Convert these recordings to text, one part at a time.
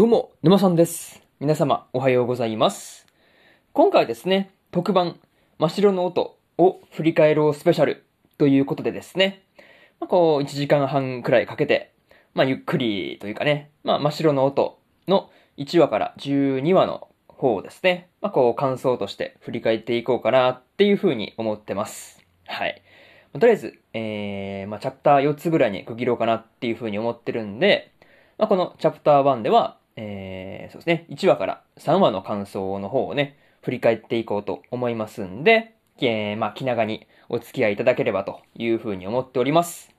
どうも、沼さんです。皆様、おはようございます。今回ですね、特番、真っ白の音を振り返ろうスペシャルということでですね、まあ、こう、1時間半くらいかけて、まあ、ゆっくりというかね、まあ、真っ白の音の1話から12話の方をですね、まあ、こう、感想として振り返っていこうかなっていうふうに思ってます。はい。まあとりあえず、えー、まあ、チャプター4つぐらいに区切ろうかなっていうふうに思ってるんで、まあ、このチャプター1では、えー、そうですね、1話から3話の感想の方をね、振り返っていこうと思いますんで、えー、まあ、気長にお付き合いいただければというふうに思っております。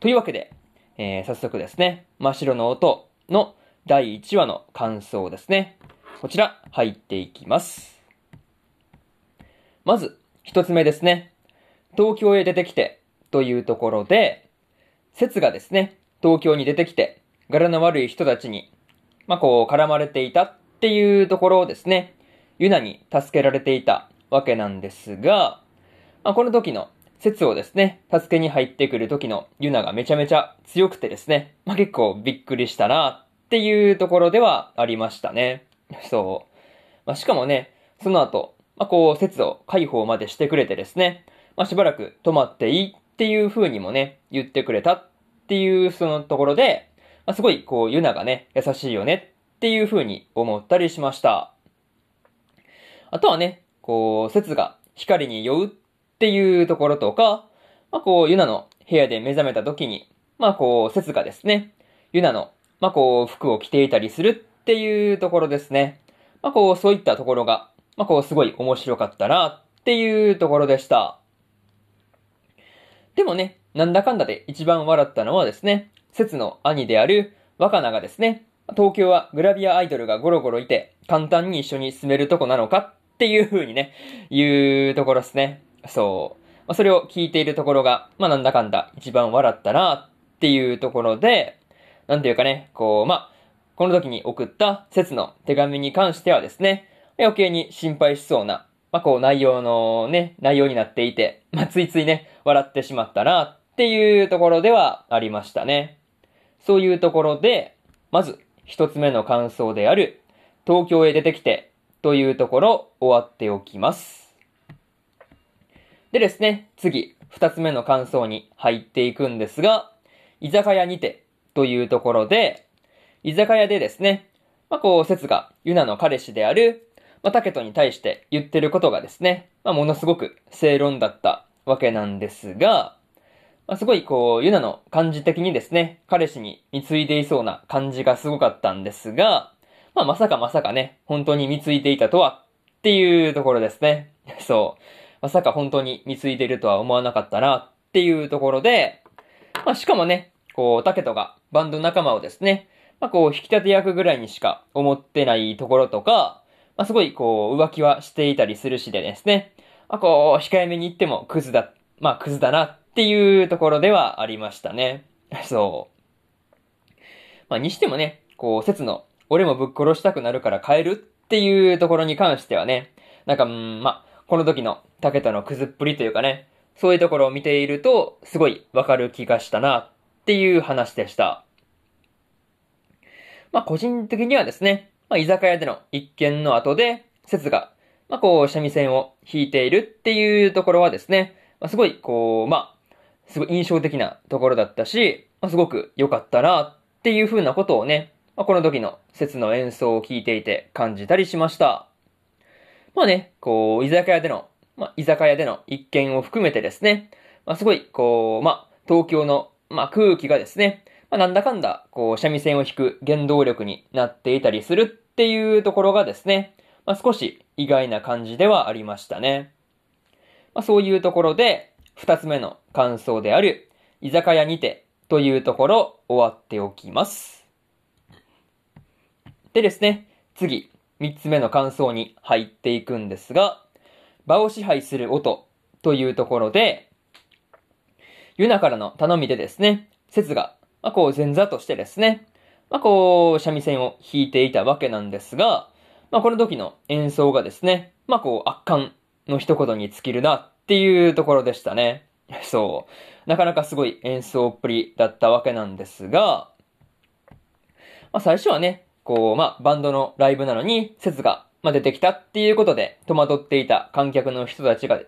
というわけで、えー、早速ですね、真っ白の音の第1話の感想ですね。こちら、入っていきます。まず、一つ目ですね。東京へ出てきてというところで、節がですね、東京に出てきて、柄の悪い人たちに、まあ、こう、絡まれていたっていうところをですね、ユナに助けられていたわけなんですが、まあ、この時の節をですね、助けに入ってくる時のユナがめちゃめちゃ強くてですね、まあ、結構びっくりしたなっていうところではありましたね。そう。まあ、しかもね、その後、まあ、こう、節を解放までしてくれてですね、まあ、しばらく泊まっていいっていう風にもね、言ってくれたっていうそのところで、まあ、すごいこう、ユナがね、優しいよねっていう風に思ったりしました。あとはね、こう、節が光に酔うっていうところとか、まあ、こう、ユナの部屋で目覚めた時に、まあ、こう、節がですね、ユナの、まあ、こう、服を着ていたりするっていうところですね。まあ、こう、そういったところが、まあ、こう、すごい面白かったなっていうところでした。でもね、なんだかんだで一番笑ったのはですね、節の兄である若菜がですね、東京はグラビアアイドルがゴロゴロいて、簡単に一緒に住めるとこなのかっていう風にね、言うところですね。そう。まあ、それを聞いているところが、まあなんだかんだ一番笑ったなっていうところで、なんていうかね、こう、まあ、この時に送った節の手紙に関してはですね、余計に心配しそうな、まあこう内容のね、内容になっていて、まあついついね、笑ってしまったなっていうところではありましたね。そういうところで、まず一つ目の感想である、東京へ出てきてというところ終わっておきます。でですね、次、二つ目の感想に入っていくんですが、居酒屋にてというところで、居酒屋でですね、まあ、こう、節がユナの彼氏である、まあ、タケトに対して言ってることがですね、まあ、ものすごく正論だったわけなんですが、まあ、すごいこう、ユナの感じ的にですね、彼氏に貢いでいそうな感じがすごかったんですが、まあ、まさかまさかね、本当に貢いでいたとは、っていうところですね。そう。まさか本当に貢いでいるとは思わなかったな、っていうところで、まあ、しかもね、こう、タケトがバンド仲間をですね、まあ、こう、引き立て役ぐらいにしか思ってないところとか、まあ、すごいこう、浮気はしていたりするしでですね、まあ、こう、控えめに言ってもクズだ、まあ、クズだなっていうところではありましたね。そう。まあ、にしてもね、こう、節の、俺もぶっ殺したくなるから帰るっていうところに関してはね、なんか、ん、まあ、この時のタケトのクズっぷりというかね、そういうところを見ていると、すごいわかる気がしたなっていう話でした。まあ、個人的にはですね、まあ、居酒屋での一件の後で、節が、まあ、こう、三味線を弾いているっていうところはですね、まあ、すごい、こう、まあ、すごい印象的なところだったし、まあ、すごく良かったなっていう風なことをね、まあ、この時の節の演奏を聞いていて感じたりしました。まあね、こう、居酒屋での、まあ、居酒屋での一件を含めてですね、まあ、すごい、こう、まあ、東京の、まあ、空気がですね、まあ、なんだかんだ、こう、三味線を弾く原動力になっていたりするっていうところがですね、まあ、少し意外な感じではありましたね。まあ、そういうところで、二つ目の感想である、居酒屋にてというところ終わっておきます。でですね、次、三つ目の感想に入っていくんですが、場を支配する音というところで、ユナからの頼みでですね、節が、まあ、こう前座としてですね、まあ、こう、三味線を弾いていたわけなんですが、まあ、この時の演奏がですね、まあ、こう、圧巻の一言に尽きるなっていうところでしたね。そう。なかなかすごい演奏っぷりだったわけなんですが、まあ、最初はね、こう、まあ、バンドのライブなのに、説が、まあ、出てきたっていうことで、戸惑っていた観客の人たちが、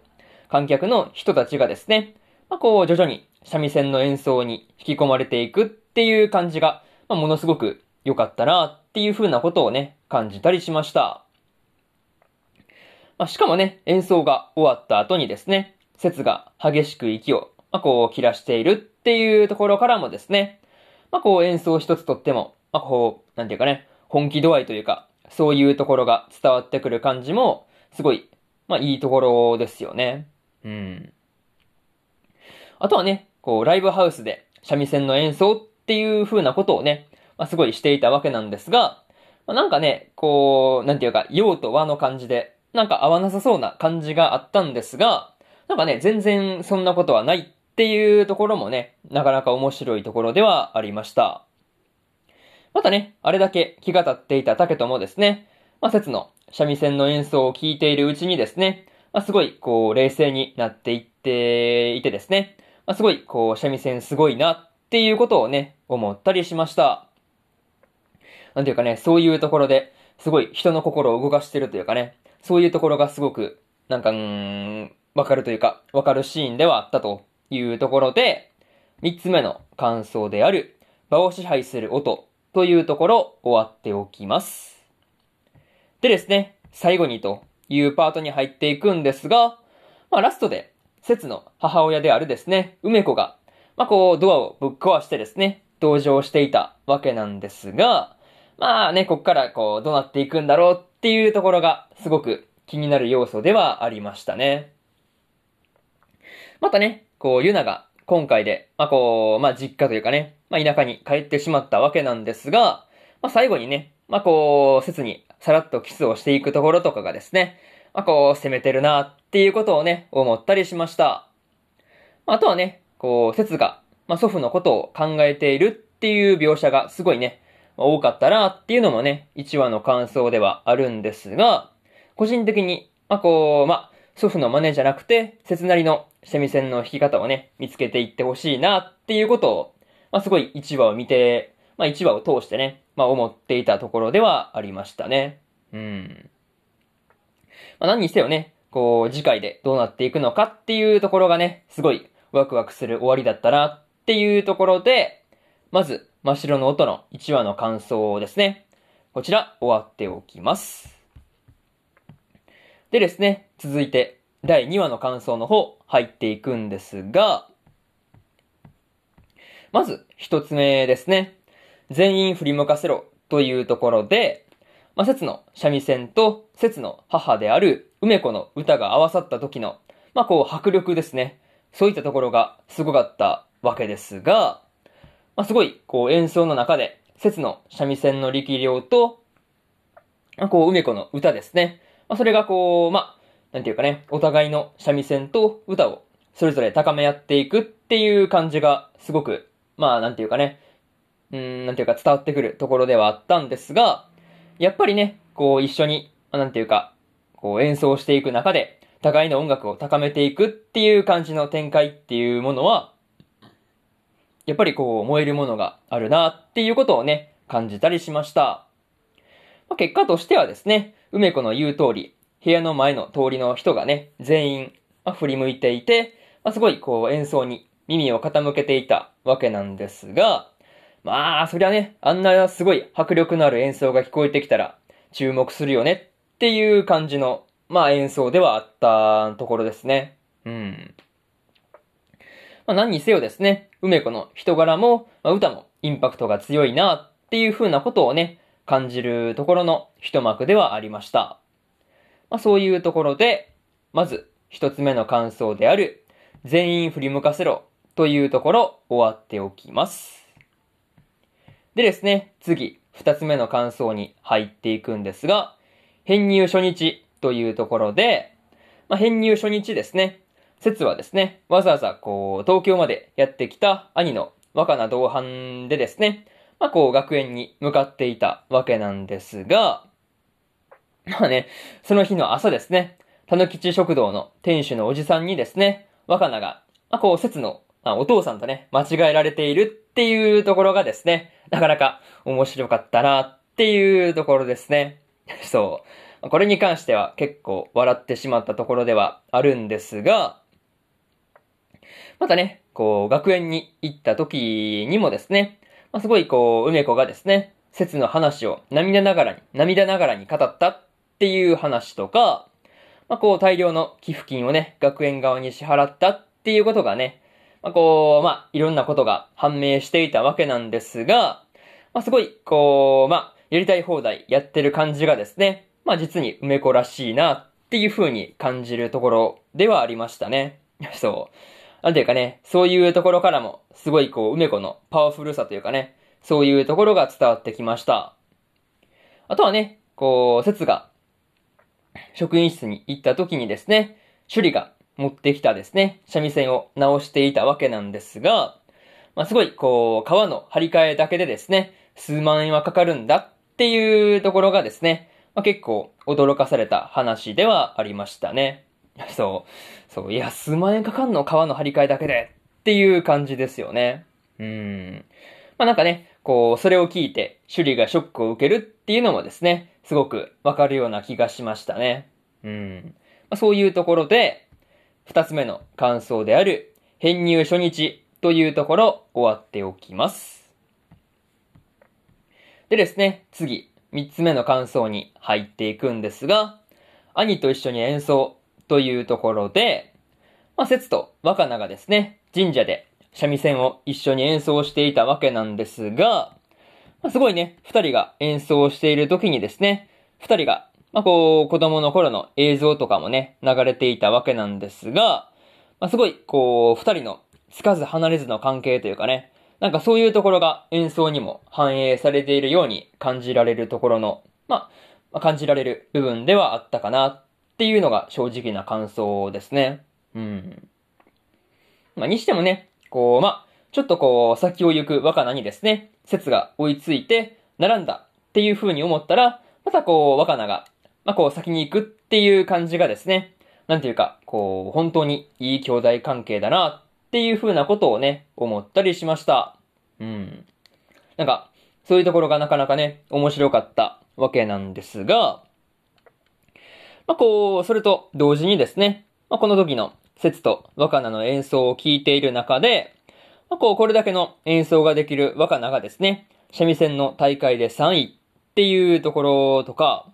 観客の人たちがですね、まあ、こう、徐々に三味線の演奏に引き込まれていくっていう感じが、まあ、ものすごく良かったなっていう風なことをね、感じたりしました。まあ、しかもね、演奏が終わった後にですね、節が激しく息を、まあ、こう、切らしているっていうところからもですね、まあ、こう、演奏一つとっても、まあ、こう、なんていうかね、本気度合いというか、そういうところが伝わってくる感じも、すごい、まあ、いいところですよね。うん。あとはね、こう、ライブハウスで三味線の演奏っていう風なことをね、まあ、すごいしていたわけなんですが、まあ、なんかね、こう、なんていうか、陽と和の感じで、なんか合わなさそうな感じがあったんですが、なんかね、全然そんなことはないっていうところもね、なかなか面白いところではありました。またね、あれだけ気が立っていた竹ともですね、まあ、説の三味線の演奏を聴いているうちにですね、まあ、すごい、こう、冷静になっていっていてですね、まあ、すごい、こう、三味線すごいなっていうことをね、思ったりしました。なんていうかね、そういうところで、すごい人の心を動かしてるというかね、そういうところがすごく、なんか、うん、わかるというか、わかるシーンではあったというところで、三つ目の感想である、場を支配する音というところ終わっておきます。でですね、最後にというパートに入っていくんですが、まあラストで、節の母親であるですね、梅子が、まあこうドアをぶっ壊してですね、登場していたわけなんですが、まあね、こっからこうどうなっていくんだろうっていうところがすごく気になる要素ではありましたね。またね、こう、ゆなが今回で、まあこう、まあ実家というかね、まあ田舎に帰ってしまったわけなんですが、まあ最後にね、まあこう、切にさらっとキスをしていくところとかがですね、まあこう、攻めてるなっていうことをね、思ったりしました。あとはね、こう、節が、まあ祖父のことを考えているっていう描写がすごいね、多かったなっていうのもね、1話の感想ではあるんですが、個人的に、まあ、こう、まあ、祖父の真似じゃなくて、切なりの三味線の弾き方をね、見つけていってほしいなっていうことを、まあ、すごい1話を見て、まあ、1話を通してね、まあ、思っていたところではありましたね。うん。まあ、何にせよね、こう、次回でどうなっていくのかっていうところがね、すごいワクワクする終わりだったなっていうところで、まず、真っ白の音の1話の感想ですね。こちら、終わっておきます。でですね、続いて、第2話の感想の方、入っていくんですが、まず、一つ目ですね。全員振り向かせろというところで、まあ、節の三味線と節の母である梅子の歌が合わさった時の、まあ、こう、迫力ですね。そういったところがすごかったわけですが、まあ、すごい、こう、演奏の中で、節の三味線の力量と、まあ、こう、梅子の歌ですね。まあ、それがこう、まあ、なんていうかね、お互いの三味線と歌をそれぞれ高め合っていくっていう感じがすごく、まあ、なんていうかね、うん、なんていうか伝わってくるところではあったんですが、やっぱりね、こう一緒に、なんていうか、こう演奏していく中で、互いの音楽を高めていくっていう感じの展開っていうものは、やっぱりこう燃えるものがあるなっていうことをね、感じたりしました。まあ、結果としてはですね、梅子の言う通り、部屋の前の通りの人がね、全員、まあ、振り向いていて、まあ、すごいこう演奏に耳を傾けていたわけなんですが、まあ、そりゃね、あんなすごい迫力のある演奏が聞こえてきたら、注目するよねっていう感じの、まあ演奏ではあったところですね。うん。まあ何にせよですね、梅子の人柄も、まあ、歌もインパクトが強いなっていう風なことをね、感じるところの一幕ではありました。まあそういうところで、まず一つ目の感想である、全員振り向かせろというところ終わっておきます。でですね、次、二つ目の感想に入っていくんですが、編入初日というところで、まあ、編入初日ですね。説はですね、わざわざこう、東京までやってきた兄の若菜同伴でですね、まあこう、学園に向かっていたわけなんですが、まあね、その日の朝ですね、たぬきち食堂の店主のおじさんにですね、若菜が、まあこう、説の、まあ、お父さんとね、間違えられているっていうところがですね、なかなか面白かったなっていうところですね。そう。これに関しては結構笑ってしまったところではあるんですが、またね、こう、学園に行った時にもですね、まあ、すごいこう、梅子がですね、説の話を涙ながらに、涙ながらに語ったっていう話とか、まあ、こう、大量の寄付金をね、学園側に支払ったっていうことがね、まあ、こう、まあ、いろんなことが判明していたわけなんですが、まあ、すごい、こう、まあ、やりたい放題やってる感じがですね、まあ、実に梅子らしいなっていう風に感じるところではありましたね。そう。なんていうかね、そういうところからも、すごいこう、梅子のパワフルさというかね、そういうところが伝わってきました。あとはね、こう、説が、職員室に行った時にですね、首里が持ってきたですね、三味線を直していたわけなんですが、まあ、すごい、こう、革の張り替えだけでですね、数万円はかかるんだっていうところがですね、まあ、結構驚かされた話ではありましたね。そう。そう。いや、数万円かかんの革の張り替えだけでっていう感じですよね。うん。まあなんかね、こう、それを聞いて、首里がショックを受けるっていうのもですね、すごくわかるような気がしましたね。うん。まあ、そういうところで、二つ目の感想である、編入初日というところ、終わっておきます。でですね、次、三つ目の感想に入っていくんですが、兄と一緒に演奏というところで、まあ、節と若菜がですね、神社で三味線を一緒に演奏していたわけなんですが、まあ、すごいね、二人が演奏している時にですね、二人が、まあ、こう、子供の頃の映像とかもね、流れていたわけなんですが、まあ、すごい、こう、二人のつかず離れずの関係というかね、なんかそういうところが演奏にも反映されているように感じられるところの、まあ、感じられる部分ではあったかなっていうのが正直な感想ですね。うん。まあ、にしてもね、こう、まあ、ちょっとこう、先を行く若菜にですね、説が追いついて、並んだっていう風に思ったら、またこう、若菜が、まあ、こう、先に行くっていう感じがですね、なんていうか、こう、本当にいい兄弟関係だなっていう風なことをね、思ったりしました。うん。なんか、そういうところがなかなかね、面白かったわけなんですが、まあ、こう、それと同時にですね、まあ、この時の節と若菜の演奏を聴いている中で、まあ、こう、これだけの演奏ができる若菜がですね、三味線の大会で3位っていうところとか、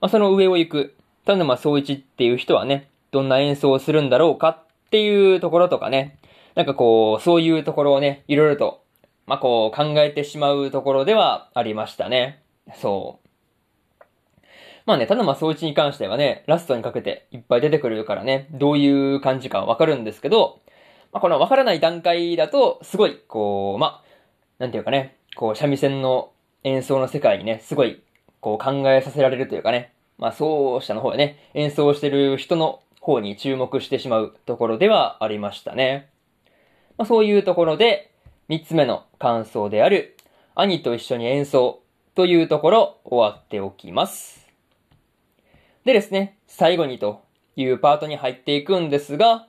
まあ、その上を行く田沼総一っていう人はね、どんな演奏をするんだろうかっていうところとかね、なんかこう、そういうところをね、いろいろと、まあ、こう考えてしまうところではありましたね。そう。まあね、田沼総一に関してはね、ラストにかけていっぱい出てくるからね、どういう感じかわかるんですけど、まあこのわからない段階だと、すごい、こう、まあ、なんていうかね、こう、三味線の演奏の世界にね、すごい、こう考えさせられるというかね、まあ奏者の方でね、演奏してる人の方に注目してしまうところではありましたね。まあそういうところで、三つ目の感想である、兄と一緒に演奏というところ終わっておきます。でですね、最後にというパートに入っていくんですが、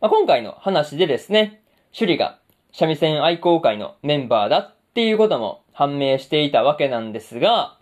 まあ、今回の話でですね、首里が三味線愛好会のメンバーだっていうことも判明していたわけなんですが、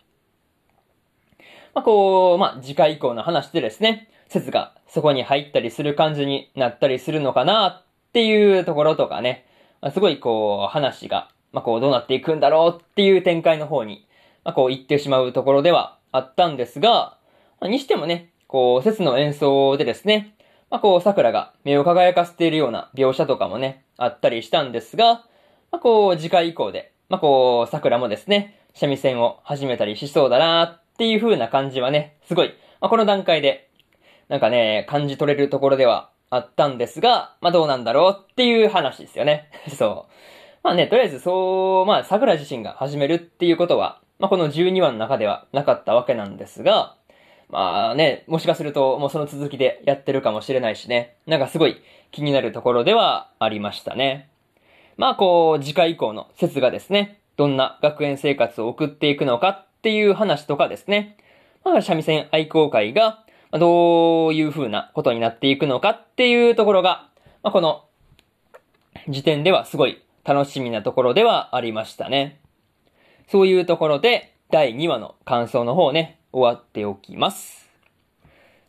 まあ、こう、まあ、次回以降の話でですね、説がそこに入ったりする感じになったりするのかなっていうところとかね、まあ、すごいこう、話が、まあ、こう、どうなっていくんだろうっていう展開の方に、まあ、こう、行ってしまうところではあったんですが、にしてもね、こう、節の演奏でですね、まあ、こう、桜が目を輝かせているような描写とかもね、あったりしたんですが、まあ、こう、次回以降で、まあ、こう、桜もですね、三味線を始めたりしそうだなっていう風な感じはね、すごい、まあ、この段階で、なんかね、感じ取れるところではあったんですが、まあ、どうなんだろうっていう話ですよね。そう。まあね、とりあえずそう、まあ、桜自身が始めるっていうことは、まあ、この12話の中ではなかったわけなんですが、まあね、もしかするともうその続きでやってるかもしれないしね。なんかすごい気になるところではありましたね。まあこう、次回以降の説がですね、どんな学園生活を送っていくのかっていう話とかですね。まあ三味線愛好会がどういう風なことになっていくのかっていうところが、まあこの時点ではすごい楽しみなところではありましたね。そういうところで、第2話の感想の方ね、終わっておきます。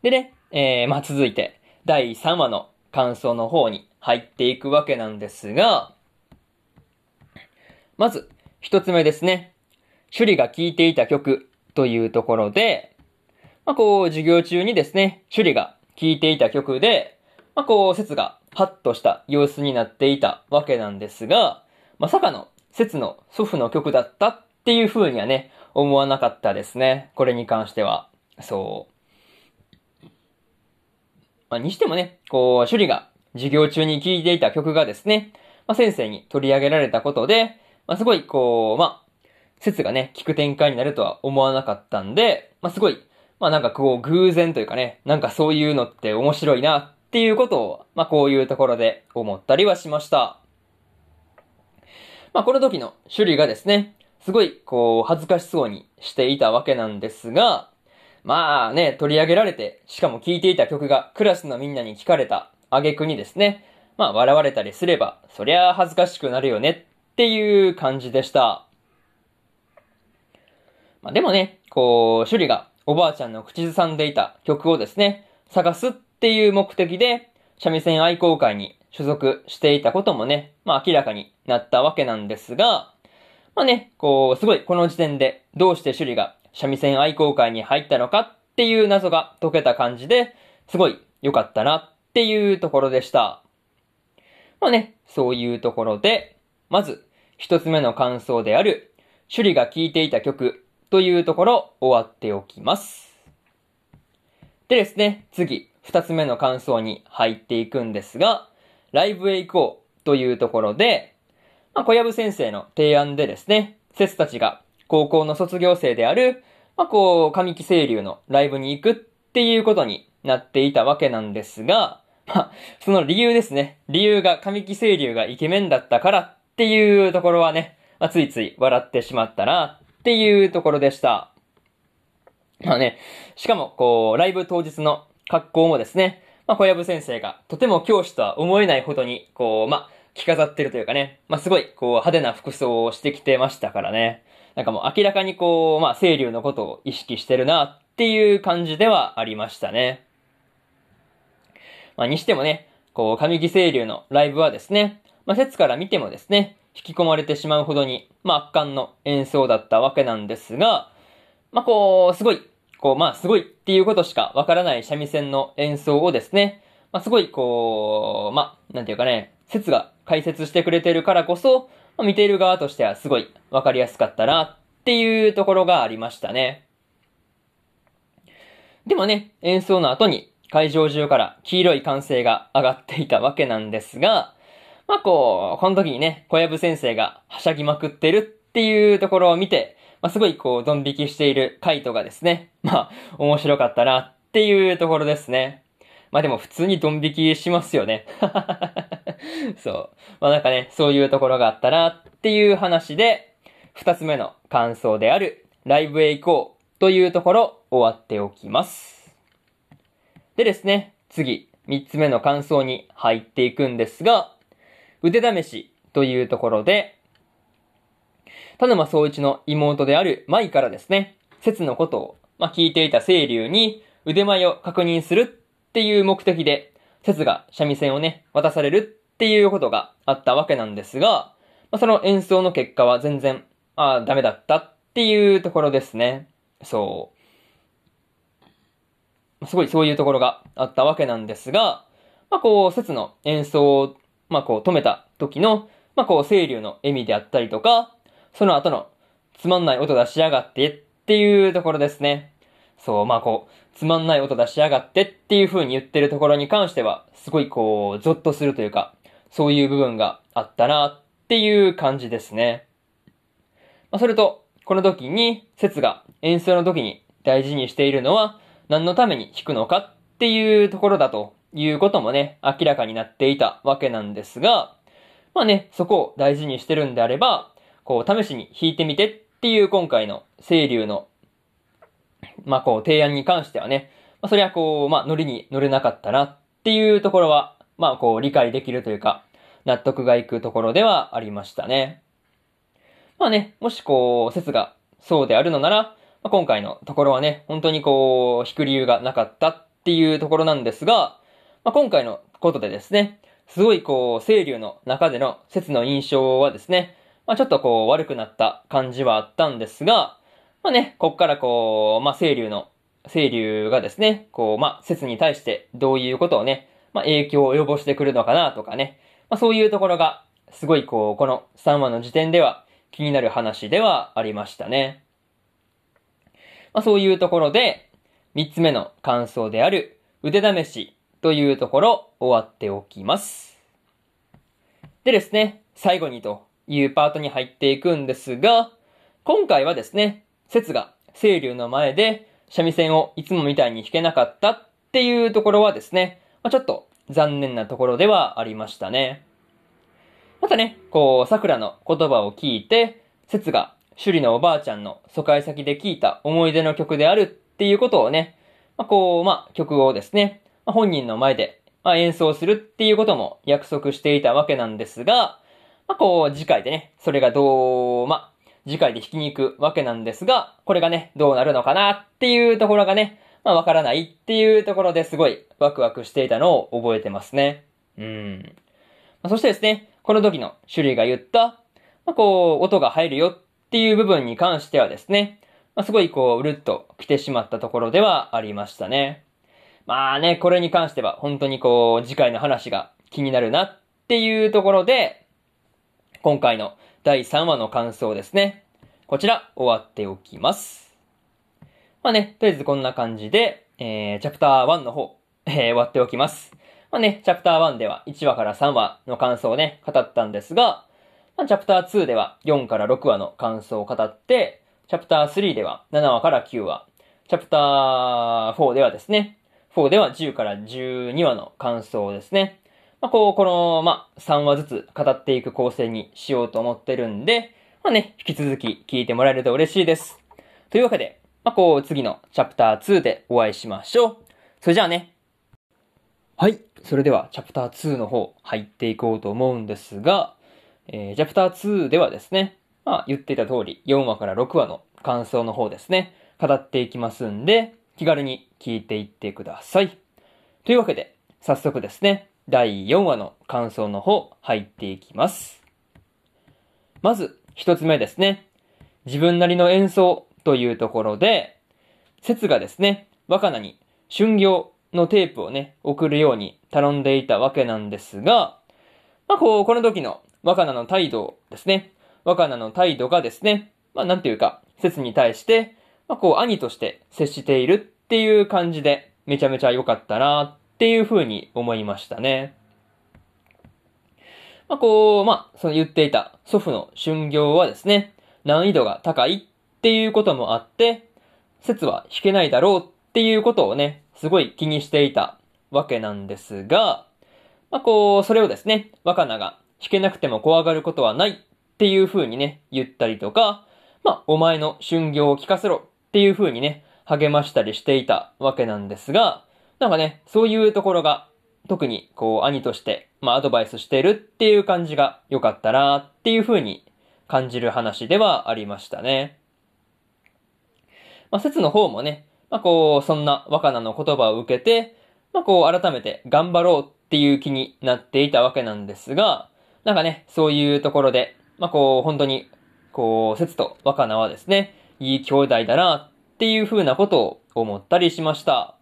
でね、えー、まあ続いて、第3話の感想の方に入っていくわけなんですが、まず、一つ目ですね。趣里が聴いていた曲というところで、まあこう、授業中にですね、趣里が聴いていた曲で、まあこう、説がハッとした様子になっていたわけなんですが、まさかの説の祖父の曲だったっていう風にはね、思わなかったですね。これに関しては。そう。まあ、にしてもね、こう、趣里が授業中に聴いていた曲がですね、まあ、先生に取り上げられたことで、まあ、すごい、こう、まあ、説がね、聞く展開になるとは思わなかったんで、まあ、すごい、まあ、なんかこう、偶然というかね、なんかそういうのって面白いなっていうことを、まあ、こういうところで思ったりはしました。まあ、この時の種類がですね、すごい、こう、恥ずかしそうにしていたわけなんですが、まあね、取り上げられて、しかも聴いていた曲がクラスのみんなに聞かれた挙句にですね、まあ笑われたりすれば、そりゃ恥ずかしくなるよねっていう感じでした。まあでもね、こう、趣里がおばあちゃんの口ずさんでいた曲をですね、探すっていう目的で、三味線愛好会に所属していたこともね、まあ明らかになったわけなんですが、まあね、こう、すごいこの時点でどうして首里が三味線愛好会に入ったのかっていう謎が解けた感じで、すごい良かったなっていうところでした。まあね、そういうところで、まず一つ目の感想である、首里が聴いていた曲というところ終わっておきます。でですね、次、二つ目の感想に入っていくんですが、ライブへ行こうというところで、まあ、小籔先生の提案でですね、説たちが高校の卒業生である、まあ、こう、神木清流のライブに行くっていうことになっていたわけなんですが、まあ、その理由ですね。理由が神木清流がイケメンだったからっていうところはね、まあ、ついつい笑ってしまったなっていうところでした。まあね、しかもこう、ライブ当日の格好もですね、まあ、小籔先生がとても教師とは思えないほどに、こう、まあ、着飾ってるというかね、まあ、すごい、こう、派手な服装をしてきてましたからね。なんかもう明らかにこう、まあ、清流のことを意識してるなっていう感じではありましたね。まあ、にしてもね、こう、神木清流のライブはですね、まあ、説から見てもですね、引き込まれてしまうほどに、まあ、圧巻の演奏だったわけなんですが、まあ、こう、すごい、こう、まあ、すごいっていうことしかわからない三味線の演奏をですね、まあ、すごい、こう、まあ、なんていうかね、説が解説してくれてるからこそ、まあ、見ている側としてはすごいわかりやすかったなっていうところがありましたね。でもね、演奏の後に会場中から黄色い歓声が上がっていたわけなんですが、まあこう、この時にね、小籔先生がはしゃぎまくってるっていうところを見て、まあ、すごいこう、ドン引きしているカイトがですね、まあ、面白かったなっていうところですね。まあでも普通にドン引きしますよね。そう。まあなんかね、そういうところがあったなっていう話で、二つ目の感想である、ライブへ行こうというところ終わっておきます。でですね、次、三つ目の感想に入っていくんですが、腕試しというところで、田沼総一の妹である舞からですね、説のことを、まあ、聞いていた清流に腕前を確認するっていう目的で、説が三味線をね、渡されるっていうことがあったわけなんですが、まあ、その演奏の結果は全然、ああ、ダメだったっていうところですね。そう。すごいそういうところがあったわけなんですが、まあ、こう、説の演奏を、まあ、こう、止めた時の、まあ、こう、清流の笑みであったりとか、その後の、つまんない音出しやがってっていうところですね。そう、まあこう、つまんない音出しやがってっていう風に言ってるところに関しては、すごいこう、ゾッとするというか、そういう部分があったなっていう感じですね。まあ、それと、この時に、説が演奏の時に大事にしているのは、何のために弾くのかっていうところだということもね、明らかになっていたわけなんですが、まあね、そこを大事にしてるんであれば、こう、試しに弾いてみてっていう今回の清流の、まあ、こう、提案に関してはね、まあ、それはこう、まあ、乗りに乗れなかったなっていうところは、まあ、こう、理解できるというか、納得がいくところではありましたね。まあね、もしこう、説がそうであるのなら、まあ、今回のところはね、本当にこう、引く理由がなかったっていうところなんですが、まあ、今回のことでですね、すごいこう、清流の中での説の印象はですね、まあ、ちょっとこう、悪くなった感じはあったんですが、まあね、こっからこう、まあ、清流の、清流がですね、こう、まあ、説に対してどういうことをね、まあ、影響を及ぼしてくるのかなとかね、まあ、そういうところが、すごいこう、この3話の時点では気になる話ではありましたね。まあ、そういうところで、3つ目の感想である腕試しというところ終わっておきます。でですね、最後にというパートに入っていくんですが、今回はですね、説が清流の前で三味線をいつもみたいに弾けなかったっていうところはですね、まあ、ちょっと残念なところではありましたね。またね、こう、桜の言葉を聞いて、節が首里のおばあちゃんの疎開先で聞いた思い出の曲であるっていうことをね、まあ、こう、まあ、曲をですね、まあ、本人の前で、ま、演奏するっていうことも約束していたわけなんですが、まあ、こう、次回でね、それがどう、まあ、次回で弾きに行くわけなんですが、これがね、どうなるのかなっていうところがね、まあ、わからないっていうところですごいワクワクしていたのを覚えてますね。うん。まあ、そしてですね、この時の種類が言った、まあ、こう、音が入るよっていう部分に関してはですね、まあ、すごいこう、うるっと来てしまったところではありましたね。まあね、これに関しては本当にこう、次回の話が気になるなっていうところで、今回の第3話の感想ですね。こちら、終わっておきます。まあね、とりあえずこんな感じで、えー、チャプター1の方、えー、終わっておきます。まあね、チャプター1では1話から3話の感想をね、語ったんですが、まあ、チャプター2では4から6話の感想を語って、チャプター3では7話から9話、チャプター4ではですね、4では10から12話の感想ですね、まあ、こう、この、まあ、3話ずつ語っていく構成にしようと思ってるんで、まあね、引き続き聞いてもらえると嬉しいです。というわけで、まあ、こう、次のチャプター2でお会いしましょう。それじゃあね。はい。それでは、チャプター2の方、入っていこうと思うんですが、えー、チャプター2ではですね、まあ、言っていた通り、4話から6話の感想の方ですね、語っていきますんで、気軽に聞いていってください。というわけで、早速ですね、第4話の感想の方、入っていきます。まず、一つ目ですね。自分なりの演奏というところで、説がですね、若菜に春行のテープをね、送るように頼んでいたわけなんですが、まあ、こう、この時の若菜の態度ですね。若菜の態度がですね、まあ、なんていうか、説に対して、まあ、こう、兄として接しているっていう感じで、めちゃめちゃ良かったなっていう風に思いましたね。まあ、こう、まあ、その言っていた祖父の春行はですね、難易度が高いっていうこともあって、説は弾けないだろうっていうことをね、すごい気にしていたわけなんですが、まあ、こう、それをですね、若菜が弾けなくても怖がることはないっていう風にね、言ったりとか、まあ、お前の春行を聞かせろっていう風にね、励ましたりしていたわけなんですが、なんかね、そういうところが、特に、こう、兄として、まあ、アドバイスしてるっていう感じが良かったなっていう風に感じる話ではありましたね。まあ、説の方もね、まあ、こう、そんな若菜の言葉を受けて、まあ、こう、改めて頑張ろうっていう気になっていたわけなんですが、なんかね、そういうところで、まあ、こう、本当に、こう、節と若菜はですね、いい兄弟だなっていう風なことを思ったりしました。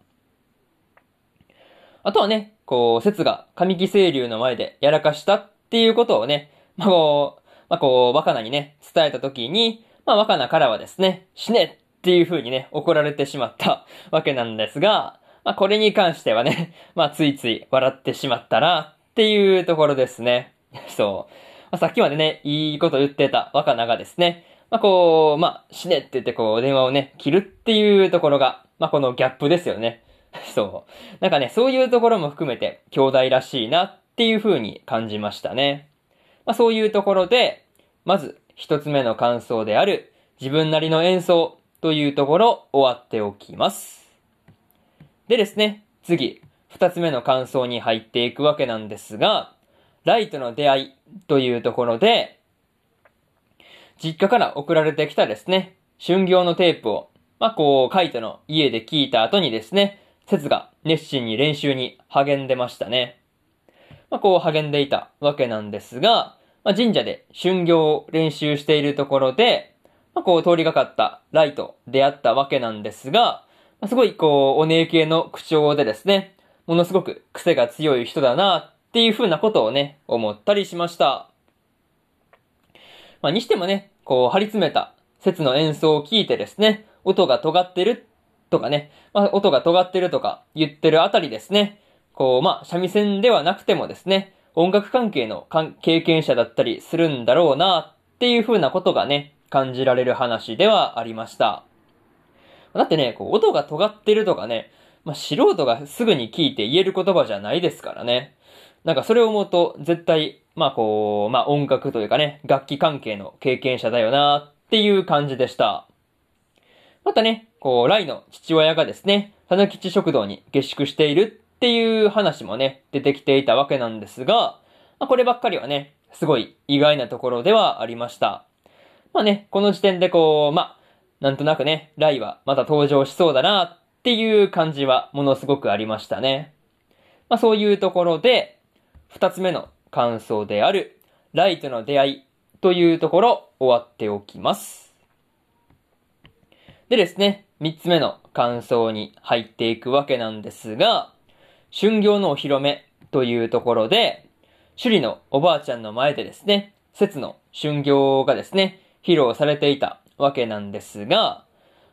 あとはね、こう、節が神木清流の前でやらかしたっていうことをね、まあ、こう、まあ、こう、若菜にね、伝えたときに、まあ、若菜からはですね、死ねっていう風にね、怒られてしまった わけなんですが、まあ、これに関してはね、まあ、ついつい笑ってしまったなっていうところですね。そう。まあ、さっきまでね、いいこと言ってた若菜がですね、まあ、こう、まあ、死ねって言ってこう、電話をね、切るっていうところが、まあ、このギャップですよね。そう。なんかね、そういうところも含めて、兄弟らしいなっていう風に感じましたね。まあ、そういうところで、まず、一つ目の感想である、自分なりの演奏というところ終わっておきます。でですね、次、二つ目の感想に入っていくわけなんですが、ライトの出会いというところで、実家から送られてきたですね、春行のテープを、まあ、こう、カイトの家で聞いた後にですね、節が熱心に練習に励んでましたね。まあ、こう励んでいたわけなんですが、まあ、神社で春行を練習しているところで、まあ、こう通りがかったライト出会ったわけなんですが、まあ、すごいこう、お姉系の口調でですね、ものすごく癖が強い人だなっていう風なことをね、思ったりしました。まあ、にしてもね、こう、張り詰めた説の演奏を聞いてですね、音が尖ってるとかね、まあ、音が尖ってるとか言ってるあたりですね、こう、まあ、三味線ではなくてもですね、音楽関係の経験者だったりするんだろうなっていう風なことがね、感じられる話ではありました。だってね、こう、音が尖ってるとかね、まあ、素人がすぐに聞いて言える言葉じゃないですからね。なんかそれを思うと、絶対、まあこう、まあ音楽というかね、楽器関係の経験者だよなっていう感じでした。またね、こう、ライの父親がですね、たぬきち食堂に下宿しているっていう話もね、出てきていたわけなんですが、まあ、こればっかりはね、すごい意外なところではありました。まあね、この時点でこう、まあ、なんとなくね、ライはまた登場しそうだなっていう感じはものすごくありましたね。まあそういうところで、二つ目の感想である、ライとの出会いというところ終わっておきます。でですね、三つ目の感想に入っていくわけなんですが、春行のお披露目というところで、首里のおばあちゃんの前でですね、節の春行がですね、披露されていたわけなんですが、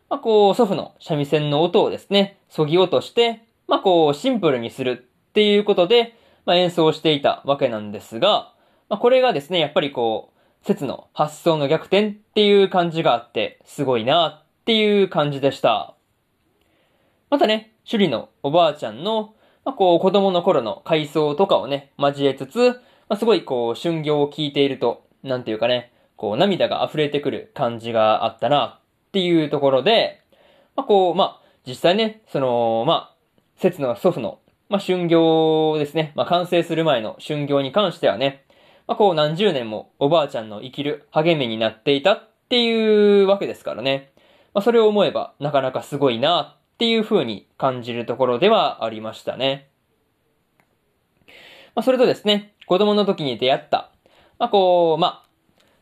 まあ、こう、祖父の三味線の音をですね、そぎ落として、まあ、こう、シンプルにするっていうことで、まあ、演奏していたわけなんですが、まあ、これがですね、やっぱりこう、節の発想の逆転っていう感じがあって、すごいなっていう感じでした。またね、首里のおばあちゃんのまあ、こう、子供の頃の回想とかをね、交えつつ、まあ、すごいこう、春行を聞いていると、なんていうかね、こう、涙が溢れてくる感じがあったな、っていうところで、まあ、こう、まあ、実際ね、その、まあ、節の祖父の、まあ、春行ですね、まあ、完成する前の春行に関してはね、まあ、こう、何十年もおばあちゃんの生きる励みになっていたっていうわけですからね。まあ、それを思えば、なかなかすごいな、っていう風に感じるところではありましたね。まあ、それとですね、子供の時に出会った、まあ、こう、まあ、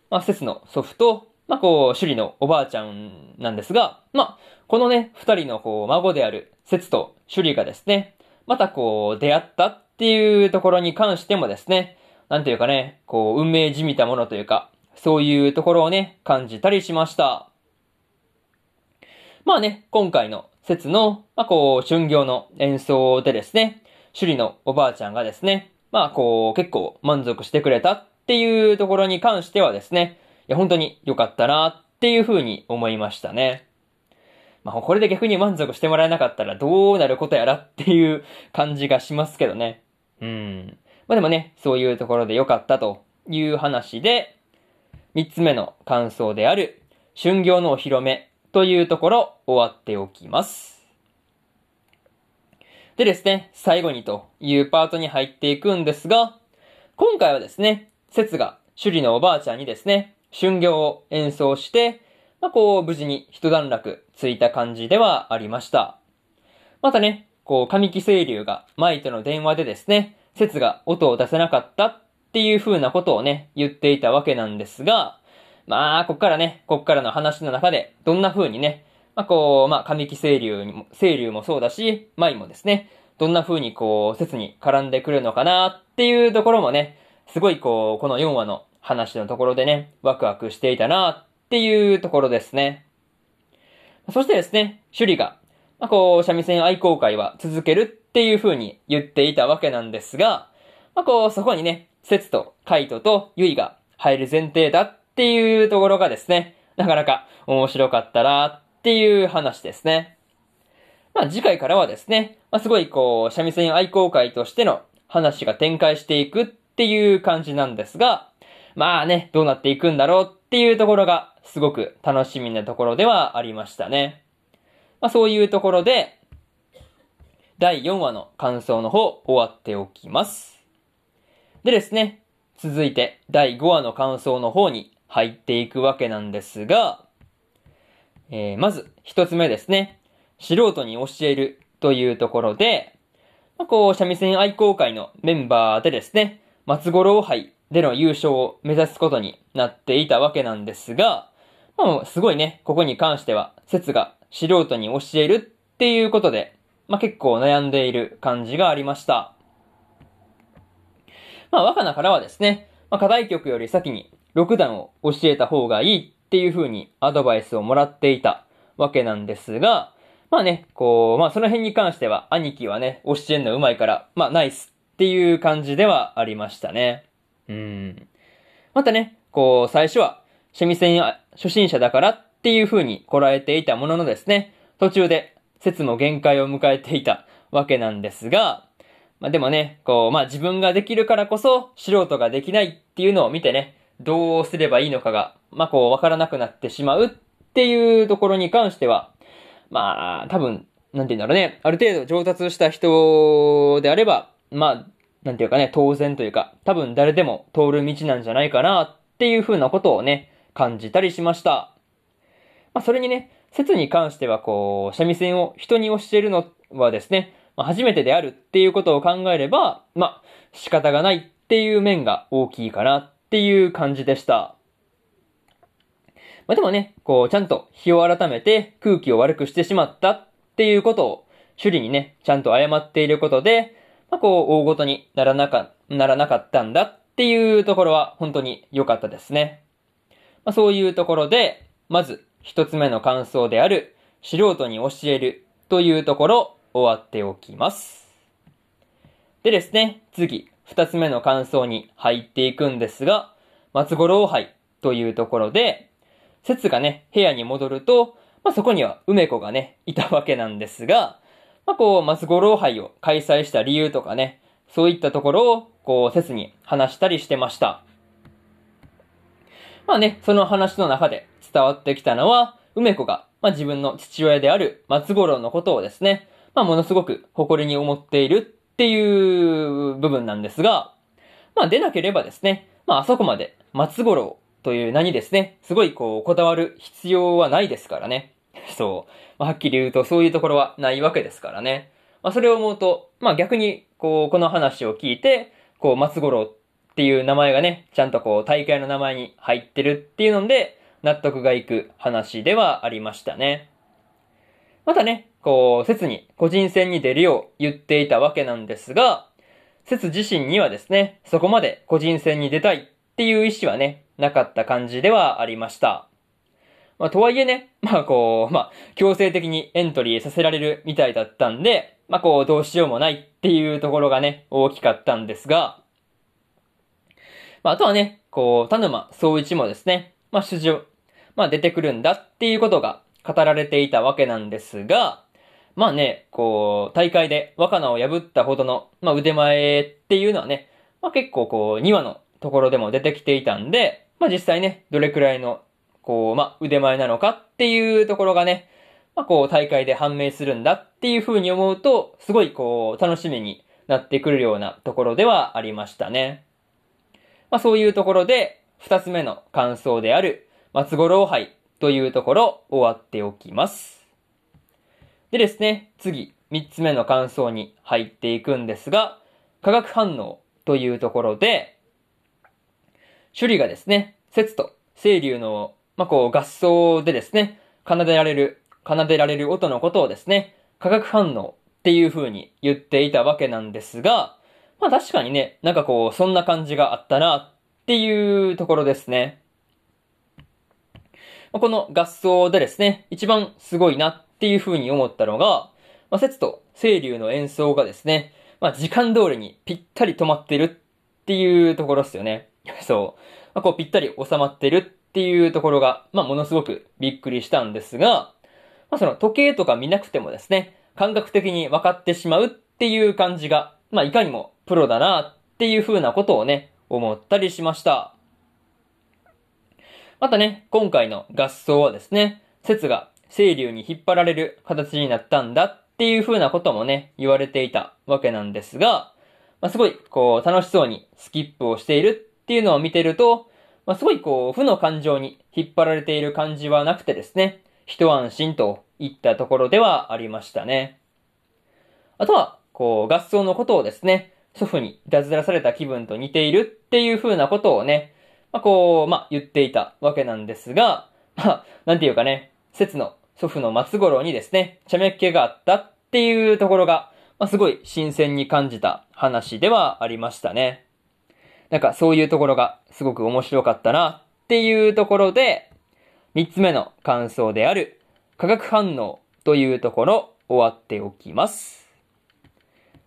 まあ、節の祖父と、まあ、こう、首里のおばあちゃんなんですが、まあ、このね、二人のこう、孫である節と首里がですね、またこう、出会ったっていうところに関してもですね、なんていうかね、こう、運命じみたものというか、そういうところをね、感じたりしました。まあね、今回の節の、まあ、こう、春行の演奏でですね、首里のおばあちゃんがですね、まあ、こう、結構満足してくれたっていうところに関してはですね、いや、本当に良かったなっていうふうに思いましたね。まあ、これで逆に満足してもらえなかったらどうなることやらっていう感じがしますけどね。うん。まあでもね、そういうところで良かったという話で、三つ目の感想である、春行のお披露目というところ終わっておきます。でですね、最後にというパートに入っていくんですが、今回はですね、節が首里のおばあちゃんにですね、春行を演奏して、まあ、こう、無事に一段落ついた感じではありました。またね、こう、神木清流が舞との電話でですね、節が音を出せなかったっていう風なことをね、言っていたわけなんですが、まあ、こっからね、こっからの話の中で、どんな風にね、まあこう、まあ、神木清流にも、清流もそうだし、舞もですね、どんな風にこう、説に絡んでくるのかなっていうところもね、すごいこう、この4話の話のところでね、ワクワクしていたなっていうところですね。そしてですね、首里が、まあこう、三味線愛好会は続けるっていう風に言っていたわけなんですが、まあこう、そこにね、節とカイトとユイが入る前提だっっていうところがですね、なかなか面白かったなっていう話ですね。まあ次回からはですね、まあすごいこう、三味線愛好会としての話が展開していくっていう感じなんですが、まあね、どうなっていくんだろうっていうところがすごく楽しみなところではありましたね。まあそういうところで、第4話の感想の方終わっておきます。でですね、続いて第5話の感想の方に入っていくわけなんですが、えー、まず、一つ目ですね。素人に教えるというところで、まあ、こう、三味線愛好会のメンバーでですね、松五郎杯での優勝を目指すことになっていたわけなんですが、まあ、すごいね、ここに関しては、説が素人に教えるっていうことで、まあ、結構悩んでいる感じがありました。まあ、若菜からはですね、まあ、課題曲より先に6段を教えた方がいいっていう風にアドバイスをもらっていたわけなんですが、まあね、こう、まあその辺に関しては兄貴はね、教えんの上手いから、まあナイスっていう感じではありましたね。うん。またね、こう、最初は、三味線初心者だからっていう風にこらえていたもののですね、途中で説も限界を迎えていたわけなんですが、まあでもね、こう、まあ自分ができるからこそ素人ができないっていうのを見てね、どうすればいいのかが、まあこう、わからなくなってしまうっていうところに関しては、まあ、多分、なんて言うんだろうね、ある程度上達した人であれば、まあ、なんていうかね、当然というか、多分誰でも通る道なんじゃないかなっていう風なことをね、感じたりしました。まあ、それにね、説に関してはこう、三味線を人に教えるのはですね、まあ、初めてであるっていうことを考えれば、まあ、仕方がないっていう面が大きいかなっていう感じでした。まあ、でもね、こう、ちゃんと日を改めて空気を悪くしてしまったっていうことを、首里にね、ちゃんと謝っていることで、まあ、こう、大ごとにならなか、ならなかったんだっていうところは本当に良かったですね。まあ、そういうところで、まず、一つ目の感想である、素人に教えるというところ、終わっておきます。でですね、次、二つ目の感想に入っていくんですが、松五郎杯というところで、節がね、部屋に戻ると、まあ、そこには梅子がね、いたわけなんですが、まあ、こう、松五郎杯を開催した理由とかね、そういったところを、こう、節に話したりしてました。まあね、その話の中で伝わってきたのは、梅子が、まあ、自分の父親である松五郎のことをですね、まあ、ものすごく誇りに思っているっていう部分なんですが、まあ、出なければですね、まあ、あそこまで松五郎という名にですね、すごいこう、こだわる必要はないですからね。そう。まあ、はっきり言うとそういうところはないわけですからね。まあ、それを思うと、まあ、逆に、こう、この話を聞いて、こう、松五郎っていう名前がね、ちゃんとこう、大会の名前に入ってるっていうので、納得がいく話ではありましたね。またね、こう、説に個人戦に出るよう言っていたわけなんですが、説自身にはですね、そこまで個人戦に出たいっていう意思はね、なかった感じではありました。まあ、とはいえね、まあこう、まあ、強制的にエントリーさせられるみたいだったんで、まあこう、どうしようもないっていうところがね、大きかったんですが、まああとはね、こう、田沼総一もですね、まあ出場、まあ出てくるんだっていうことが語られていたわけなんですが、まあね、こう、大会で若菜を破ったほどの、まあ腕前っていうのはね、まあ結構こう、2話のところでも出てきていたんで、まあ実際ね、どれくらいの、こう、まあ腕前なのかっていうところがね、まあこう大会で判明するんだっていう風に思うと、すごいこう、楽しみになってくるようなところではありましたね。まあそういうところで、二つ目の感想である、松五郎杯というところ終わっておきます。でですね、次、三つ目の感想に入っていくんですが、化学反応というところで、首里がですね、節と清流の、まあ、こう合奏でですね、奏でられる、奏でられる音のことをですね、化学反応っていう風に言っていたわけなんですが、まあ確かにね、なんかこう、そんな感じがあったなっていうところですね。この合奏でですね、一番すごいなっていう風に思ったのが、まあ、節と清流の演奏がですね、まあ、時間通りにぴったり止まってるっていうところですよね。そう。まあ、こうぴったり収まってるっていうところが、まあ、ものすごくびっくりしたんですが、まあ、その時計とか見なくてもですね、感覚的に分かってしまうっていう感じが、まあ、いかにもプロだなっていう風なことをね、思ったりしました。またね、今回の合奏はですね、説が清流に引っ張られる形になったんだっていう風なこともね、言われていたわけなんですが、まあ、すごい、こう、楽しそうにスキップをしているっていうのを見てると、まあ、すごいこう、負の感情に引っ張られている感じはなくてですね、一安心といったところではありましたね。あとは、こう、合奏のことをですね、祖父にいたずらされた気分と似ているっていう風なことをね、まあ、こう、まあ、言っていたわけなんですが、まあ、なんていうかね、説の祖父の松五郎にですね、茶目っ気があったっていうところが、まあ、すごい新鮮に感じた話ではありましたね。なんかそういうところがすごく面白かったなっていうところで、三つ目の感想である化学反応というところ終わっておきます。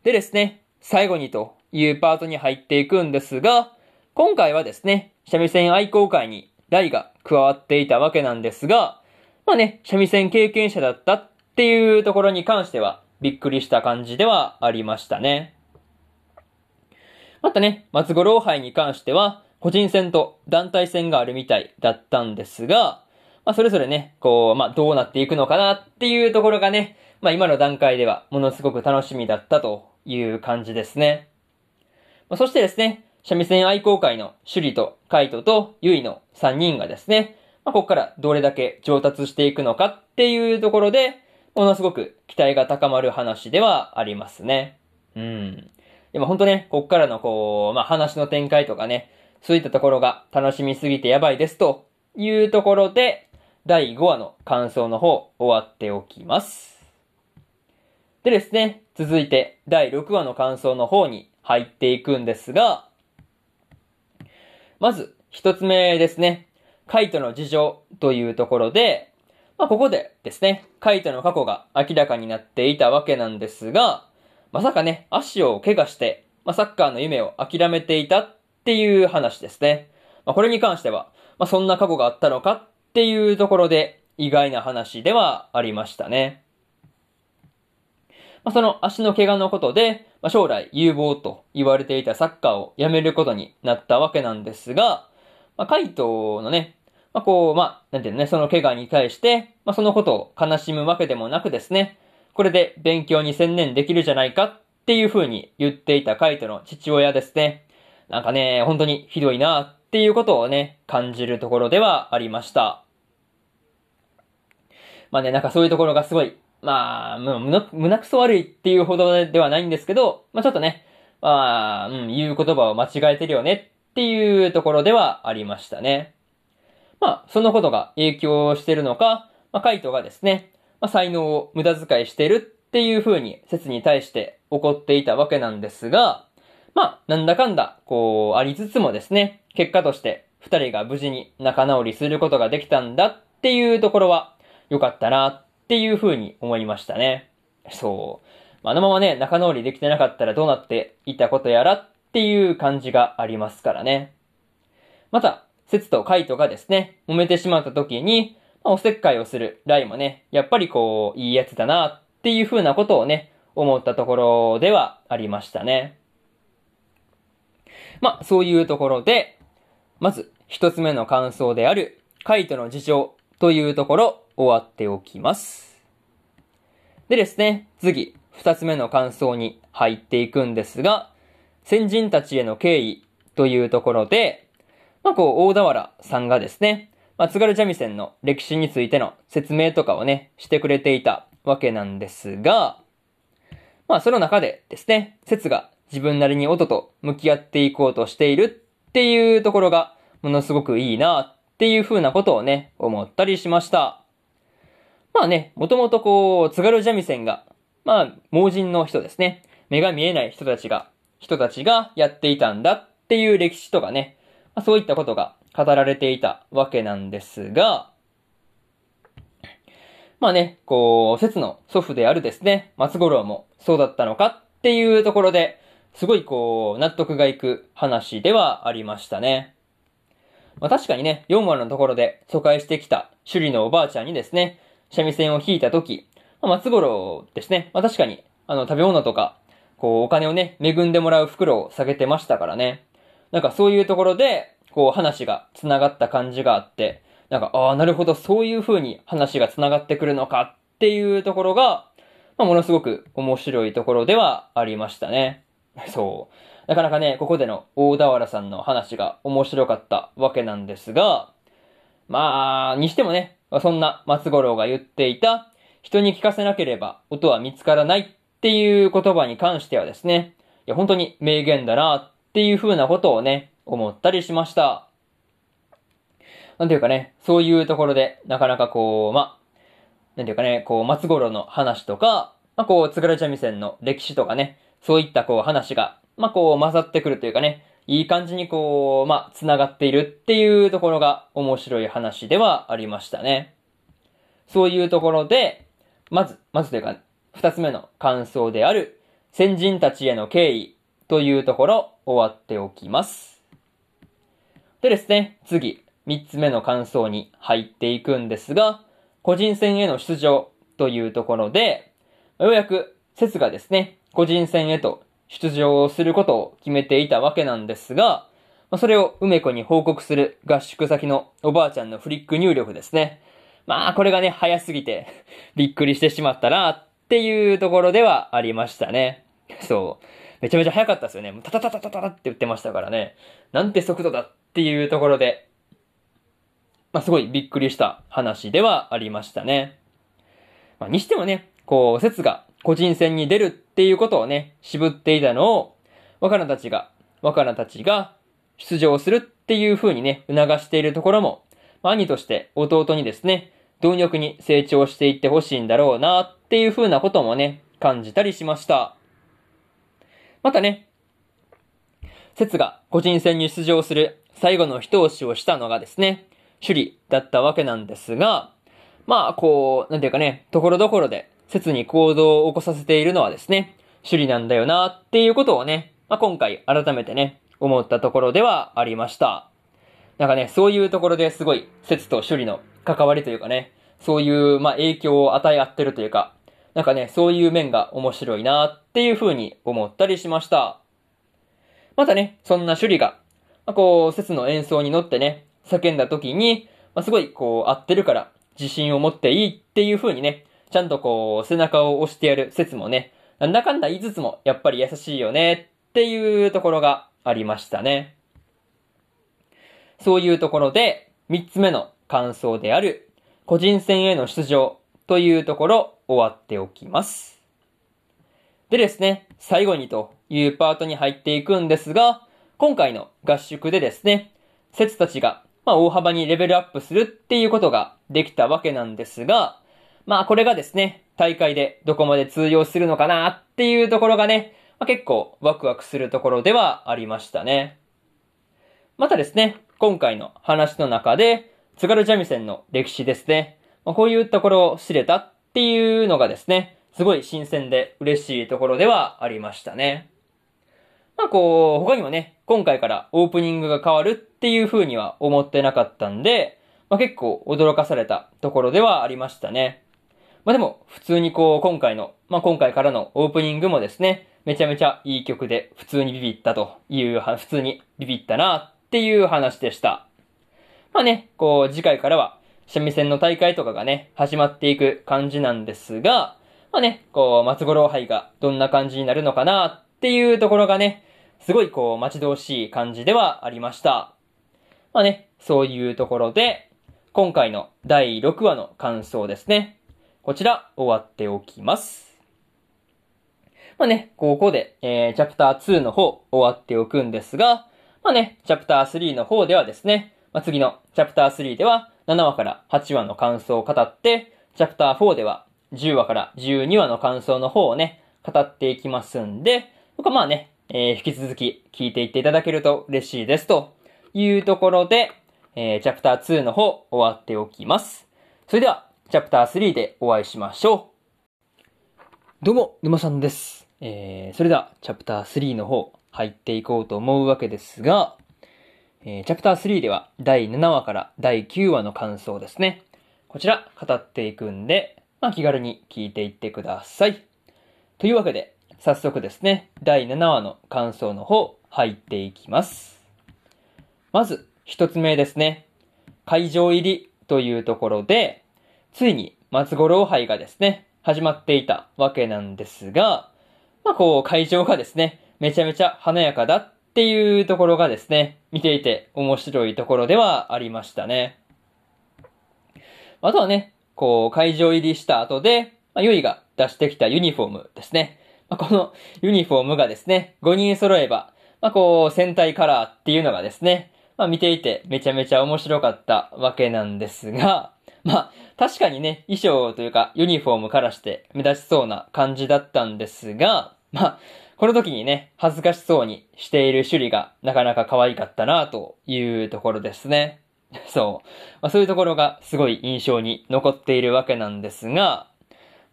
でですね、最後にというパートに入っていくんですが、今回はですね、三味線愛好会に大が加わっていたわけなんですが、まあね、三味線経験者だったっていうところに関してはびっくりした感じではありましたね。またね、松五郎杯に関しては、個人戦と団体戦があるみたいだったんですが、まあ、それぞれね、こう、まあ、どうなっていくのかなっていうところがね、まあ、今の段階ではものすごく楽しみだったという感じですね。まあ、そしてですね、三味線愛好会の首里とカイトとユイの3人がですね、まあ、ここからどれだけ上達していくのかっていうところで、ものすごく期待が高まる話ではありますね。うん。でも本当ね、こっからのこう、まあ、話の展開とかね、そういったところが楽しみすぎてやばいですというところで、第5話の感想の方終わっておきます。でですね、続いて第6話の感想の方に入っていくんですが、まず一つ目ですね、カイトの事情というところで、まあ、ここでですね、カイトの過去が明らかになっていたわけなんですが、まさかね、足を怪我して、まあ、サッカーの夢を諦めていたっていう話ですね。まあ、これに関しては、まあ、そんな過去があったのかっていうところで意外な話ではありましたね。まあ、その足の怪我のことで、まあ、将来有望と言われていたサッカーをやめることになったわけなんですが、まあ、カイトのね、まあ、こう、まあ、なんていうのね、その怪我に対して、まあ、そのことを悲しむわけでもなくですね、これで勉強に専念できるじゃないかっていう風に言っていたカイトの父親ですね。なんかね、本当にひどいなっていうことをね、感じるところではありました。まあね、なんかそういうところがすごい、まあ、胸くそ悪いっていうほどではないんですけど、まあちょっとね、まあ、うん、言う言葉を間違えてるよねっていうところではありましたね。まあ、そのことが影響してるのか、まあ、カイトがですね、まあ、才能を無駄遣いしてるっていう風に説に対して怒っていたわけなんですが、まあ、なんだかんだ、こう、ありつつもですね、結果として二人が無事に仲直りすることができたんだっていうところは良かったなっていう風に思いましたね。そう。あのままね、仲直りできてなかったらどうなっていたことやらっっていう感じがありますからね。また、節とカイトがですね、揉めてしまった時に、まあ、おせっかいをするライもね、やっぱりこう、いいやつだなっていう風なことをね、思ったところではありましたね。まあ、そういうところで、まず、一つ目の感想である、カイトの事情というところ、終わっておきます。でですね、次、二つ目の感想に入っていくんですが、先人たちへの敬意というところで、まあ、こう、大田原さんがですね、まあ、津軽三味線の歴史についての説明とかをね、してくれていたわけなんですが、まあその中でですね、説が自分なりに音と向き合っていこうとしているっていうところがものすごくいいなっていう風なことをね、思ったりしました。まあね、もともとこう、津軽三味線が、まあ、盲人の人ですね。目が見えない人たちが、人たちがやっていたんだっていう歴史とかね、まあ、そういったことが語られていたわけなんですが、まあね、こう、説の祖父であるですね、松五郎もそうだったのかっていうところで、すごいこう、納得がいく話ではありましたね。まあ確かにね、4話のところで疎開してきた首里のおばあちゃんにですね、三味線を弾いたとき、まあ、松五郎ですね、まあ確かに、あの、食べ物とか、こう、お金をね、恵んでもらう袋を下げてましたからね。なんかそういうところで、こう話が繋がった感じがあって、なんか、ああ、なるほど、そういう風に話が繋がってくるのかっていうところが、まあ、ものすごく面白いところではありましたね。そう。なかなかね、ここでの大田原さんの話が面白かったわけなんですが、まあ、にしてもね、そんな松五郎が言っていた、人に聞かせなければ音は見つからないっていう言葉に関してはですね、いや、本当に名言だなっていう風なことをね、思ったりしました。なんていうかね、そういうところで、なかなかこう、ま、なんていうかね、こう、松五郎の話とか、ま、こう、津軽三味線の歴史とかね、そういったこう話が、ま、こう混ざってくるというかね、いい感じにこう、ま、繋がっているっていうところが面白い話ではありましたね。そういうところで、まず、まずというか、二つ目の感想である、先人たちへの敬意というところ、終わっておきます。でですね、次、三つ目の感想に入っていくんですが、個人戦への出場というところで、ようやく説がですね、個人戦へと出場することを決めていたわけなんですが、それを梅子に報告する合宿先のおばあちゃんのフリック入力ですね。まあ、これがね、早すぎてびっくりしてしまったなっていうところではありましたね。そう。めちゃめちゃ早かったですよね。タタタタタタって言ってましたからね。なんて速度だっていうところで、まあ、すごいびっくりした話ではありましたね。まあ、にしてもね、こう、説が個人戦に出るっていうことをね、渋っていたのを、若菜たちが、若菜たちが出場するっていう風にね、促しているところもま、兄として弟にですね、貪欲に成長していってほしいんだろうなっていう風なこともね、感じたりしました。またね、節が個人戦に出場する最後の一押しをしたのがですね、首里だったわけなんですが、まあ、こう、なんていうかね、ところどころで切に行動を起こさせているのはですね、首里なんだよなっていうことをね、まあ、今回改めてね、思ったところではありました。なんかね、そういうところですごい、説と首里の関わりというかね、そういう、まあ、影響を与え合ってるというか、なんかね、そういう面が面白いなっていう風に思ったりしました。またね、そんな首里が、まあ、こう、説の演奏に乗ってね、叫んだ時に、まあ、すごい、こう、合ってるから、自信を持っていいっていう風にね、ちゃんとこう、背中を押してやる説もね、なんだかんだ言いつつも、やっぱり優しいよねっていうところがありましたね。そういうところで、三つ目の感想である、個人戦への出場というところ、終わっておきます。でですね、最後にというパートに入っていくんですが、今回の合宿でですね、説たちが、まあ、大幅にレベルアップするっていうことができたわけなんですが、まあこれがですね、大会でどこまで通用するのかなっていうところがね、まあ、結構ワクワクするところではありましたね。またですね、今回の話の中で、津軽三味線の歴史ですね。まあ、こういうところを知れたっていうのがですね、すごい新鮮で嬉しいところではありましたね。まあこう、他にもね、今回からオープニングが変わるっていう風には思ってなかったんで、まあ結構驚かされたところではありましたね。まあでも、普通にこう、今回の、まあ今回からのオープニングもですね、めちゃめちゃいい曲で、普通にビビったという、普通にビビったなっていう話でした。まあね、こう、次回からは、三味線の大会とかがね、始まっていく感じなんですが、まあね、こう、松五郎杯がどんな感じになるのかなっていうところがね、すごいこう、待ち遠しい感じではありました。まあね、そういうところで、今回の第6話の感想ですね。こちら、終わっておきます。まあね、ここで、えー、チャプター2の方、終わっておくんですが、まあね、チャプター3の方ではですね、まあ、次のチャプター3では、7話から8話の感想を語って、チャプター4では、10話から12話の感想の方をね、語っていきますんで、僕はまあね、えー、引き続き聞いていっていただけると嬉しいですというところで、えー、チャプター2の方終わっておきます。それでは、チャプター3でお会いしましょう。どうも、沼さんです。えー、それでは、チャプター3の方、入っていこうと思うわけですが、えー、チャプター3では、第7話から第9話の感想ですね。こちら、語っていくんで、まあ、気軽に聞いていってください。というわけで、早速ですね、第7話の感想の方、入っていきます。まず、一つ目ですね。会場入りというところで、ついに松五郎杯がですね、始まっていたわけなんですが、まあこう会場がですね、めちゃめちゃ華やかだっっていうところがですね、見ていて面白いところではありましたね。あとはね、こう、会場入りした後で、まあ、ゆいが出してきたユニフォームですね。まあ、このユニフォームがですね、5人揃えば、まあ、こう、戦隊カラーっていうのがですね、まあ、見ていてめちゃめちゃ面白かったわけなんですが、まあ、確かにね、衣装というかユニフォームからして目立ちそうな感じだったんですが、まあ、この時にね、恥ずかしそうにしている趣里がなかなか可愛かったなというところですね。そう。まあ、そういうところがすごい印象に残っているわけなんですが、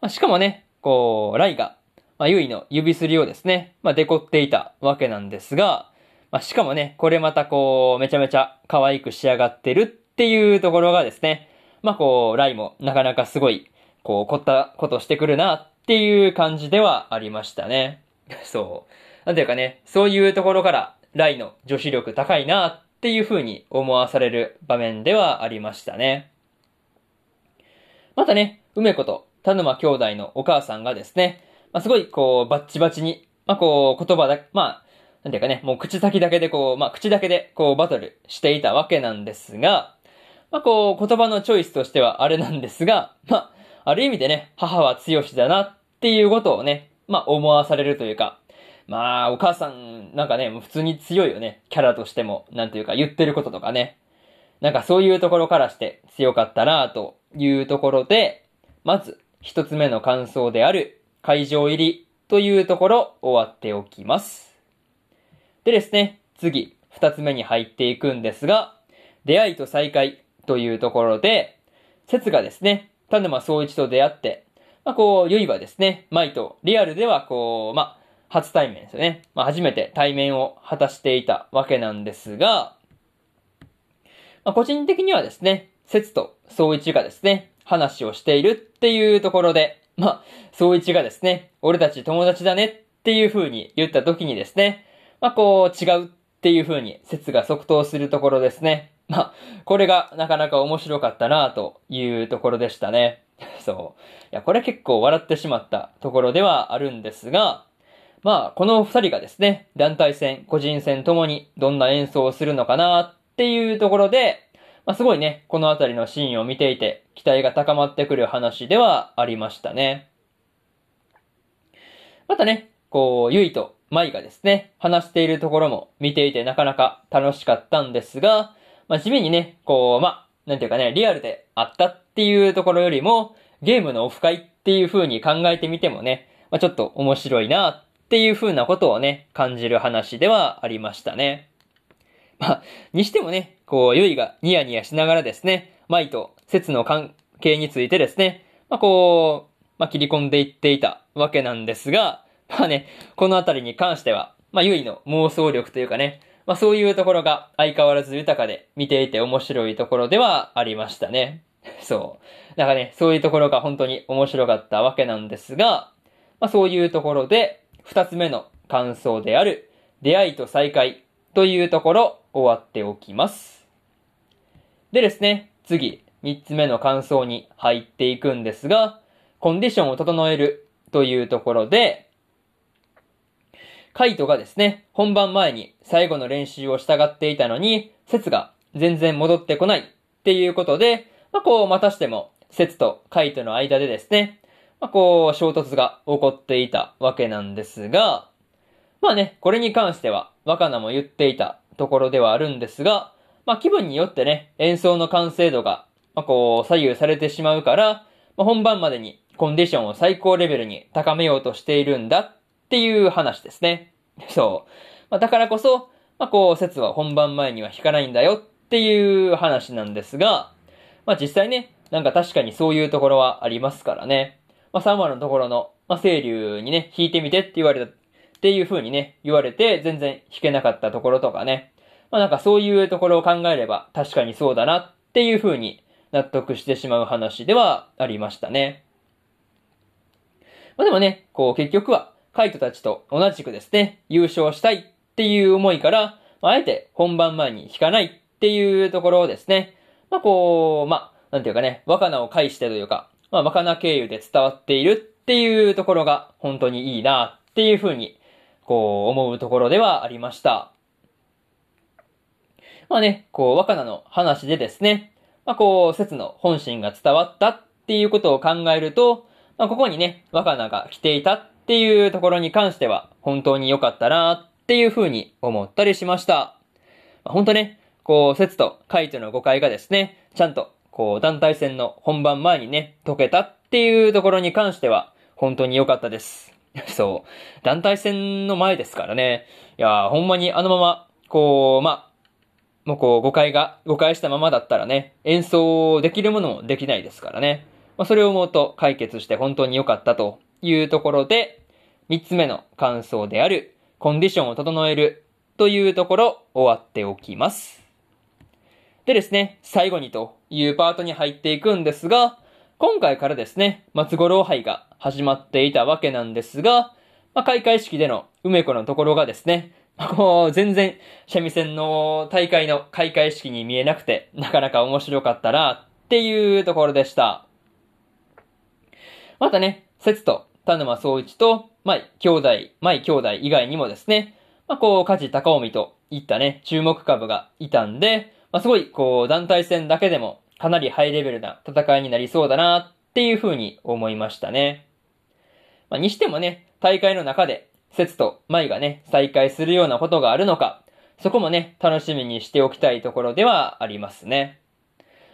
まあ、しかもね、こう、ライが、まあ、ユイの指すりをですね、まあ、デコっていたわけなんですが、まあ、しかもね、これまたこう、めちゃめちゃ可愛く仕上がってるっていうところがですね、まあ、こう、ライもなかなかすごい、こう、凝ったことしてくるなっていう感じではありましたね。そう。なんていうかね、そういうところから、ライの女子力高いなっていう風に思わされる場面ではありましたね。またね、梅子と田沼兄弟のお母さんがですね、まあ、すごいこう、バッチバチに、まあ、こう、言葉だ、まあ、なんていうかね、もう口先だけでこう、まあ、口だけでこう、バトルしていたわけなんですが、まあ、こう、言葉のチョイスとしてはあれなんですが、まあ、ある意味でね、母は強しだなっていうことをね、まあ、思わされるというか、まあ、お母さん、なんかね、もう普通に強いよね。キャラとしても、なんていうか、言ってることとかね。なんかそういうところからして強かったなというところで、まず、一つ目の感想である、会場入りというところ、終わっておきます。でですね、次、二つ目に入っていくんですが、出会いと再会というところで、説がですね、田沼総一と出会って、まあ、こう、ゆいはですね、舞とリアルではこう、まあ、初対面ですよね。まあ、初めて対面を果たしていたわけなんですが、まあ、個人的にはですね、節と総一がですね、話をしているっていうところで、まあ、総一がですね、俺たち友達だねっていう風に言った時にですね、まあ、こう、違うっていう風に説が即答するところですね。まあ、これがなかなか面白かったなというところでしたね。そう。いや、これ結構笑ってしまったところではあるんですが、まあ、この二人がですね、団体戦、個人戦ともにどんな演奏をするのかなっていうところで、まあ、すごいね、このあたりのシーンを見ていて、期待が高まってくる話ではありましたね。またね、こう、ゆいとまいがですね、話しているところも見ていてなかなか楽しかったんですが、まあ、地味にね、こう、まあ、なんていうかね、リアルであったっていうところよりも、ゲームのオフ会っていう風に考えてみてもね、まあ、ちょっと面白いなっていう風なことをね、感じる話ではありましたね。まあ、にしてもね、こう、ゆいがニヤニヤしながらですね、マイと説の関係についてですね、まあ、こう、まあ、切り込んでいっていたわけなんですが、まあね、このあたりに関しては、まあ、ゆいの妄想力というかね、まあ、そういうところが相変わらず豊かで見ていて面白いところではありましたね。そう。だかね、そういうところが本当に面白かったわけなんですが、まあ、そういうところで、二つ目の感想である、出会いと再会というところ、終わっておきます。でですね、次、三つ目の感想に入っていくんですが、コンディションを整えるというところで、カイトがですね、本番前に最後の練習を従っていたのに、節が全然戻ってこないっていうことで、まあ、こう、またしても、節とカイトの間でですね、まあ、こう、衝突が起こっていたわけなんですが、まあね、これに関しては、若菜も言っていたところではあるんですが、まあ気分によってね、演奏の完成度が、まあこう、左右されてしまうから、まあ、本番までにコンディションを最高レベルに高めようとしているんだっていう話ですね。そう。まあだからこそ、まあこう、説は本番前には弾かないんだよっていう話なんですが、まあ実際ね、なんか確かにそういうところはありますからね。まあ3話のところの、まあ清流にね、弾いてみてって言われた、っていう風にね、言われて全然弾けなかったところとかね。まあなんかそういうところを考えれば確かにそうだなっていう風に納得してしまう話ではありましたね。まあでもね、こう結局はカイトたちと同じくですね、優勝したいっていう思いから、まああえて本番前に弾かないっていうところをですね、まあこう、まあ、なんていうかね、若菜を介してというか、まあ若菜経由で伝わっているっていうところが本当にいいなっていうふうに、こう思うところではありました。まあね、こう若菜の話でですね、まあ、こう、説の本心が伝わったっていうことを考えると、まあ、ここにね、若菜が来ていたっていうところに関しては、本当に良かったなっていうふうに思ったりしました。まあ、本当ね、こう、説と回との誤解がですね、ちゃんと、こう、団体戦の本番前にね、解けたっていうところに関しては、本当に良かったです。そう。団体戦の前ですからね。いやほんまにあのまま、こう、まもうこう、誤解が、誤解したままだったらね、演奏できるものもできないですからね。まあ、それを思うと解決して本当に良かったというところで、三つ目の感想である、コンディションを整えるというところ、終わっておきます。でですね、最後にというパートに入っていくんですが、今回からですね、松五郎杯が始まっていたわけなんですが、まあ、開会式での梅子のところがですね、こう、全然、三味線の大会の開会式に見えなくて、なかなか面白かったな、っていうところでした。またね、節と田沼総一と、舞兄弟、舞兄弟以外にもですね、まあ、こう、梶高臣といったね、注目株がいたんで、まあ、すごい、こう、団体戦だけでも、かなりハイレベルな戦いになりそうだな、っていう風に思いましたね。まあ、にしてもね、大会の中で、節と舞がね、再開するようなことがあるのか、そこもね、楽しみにしておきたいところではありますね。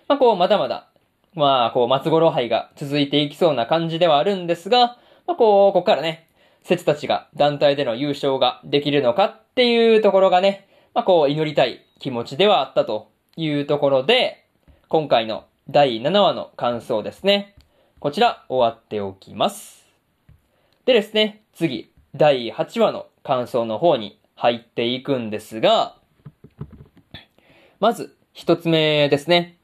まあ、こう、まだまだ、まあ、こう、松五郎杯が続いていきそうな感じではあるんですが、まあ、こう、ここからね、節たちが団体での優勝ができるのかっていうところがね、まあ、こう、祈りたい気持ちではあったというところで、今回の第7話の感想ですね。こちら、終わっておきます。でですね、次、第8話の感想の方に入っていくんですが、まず、一つ目ですね。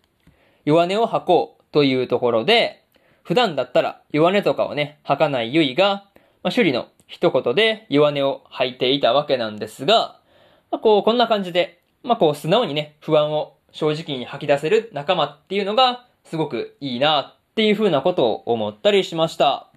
弱音を吐こうというところで、普段だったら弱音とかをね、吐かないゆいが、まあ、首里の一言で弱音を吐いていたわけなんですが、まあ、こう、こんな感じで、まあ、こう、素直にね、不安を正直に吐き出せる仲間っていうのが、すごくいいなっていう風なことを思ったりしました。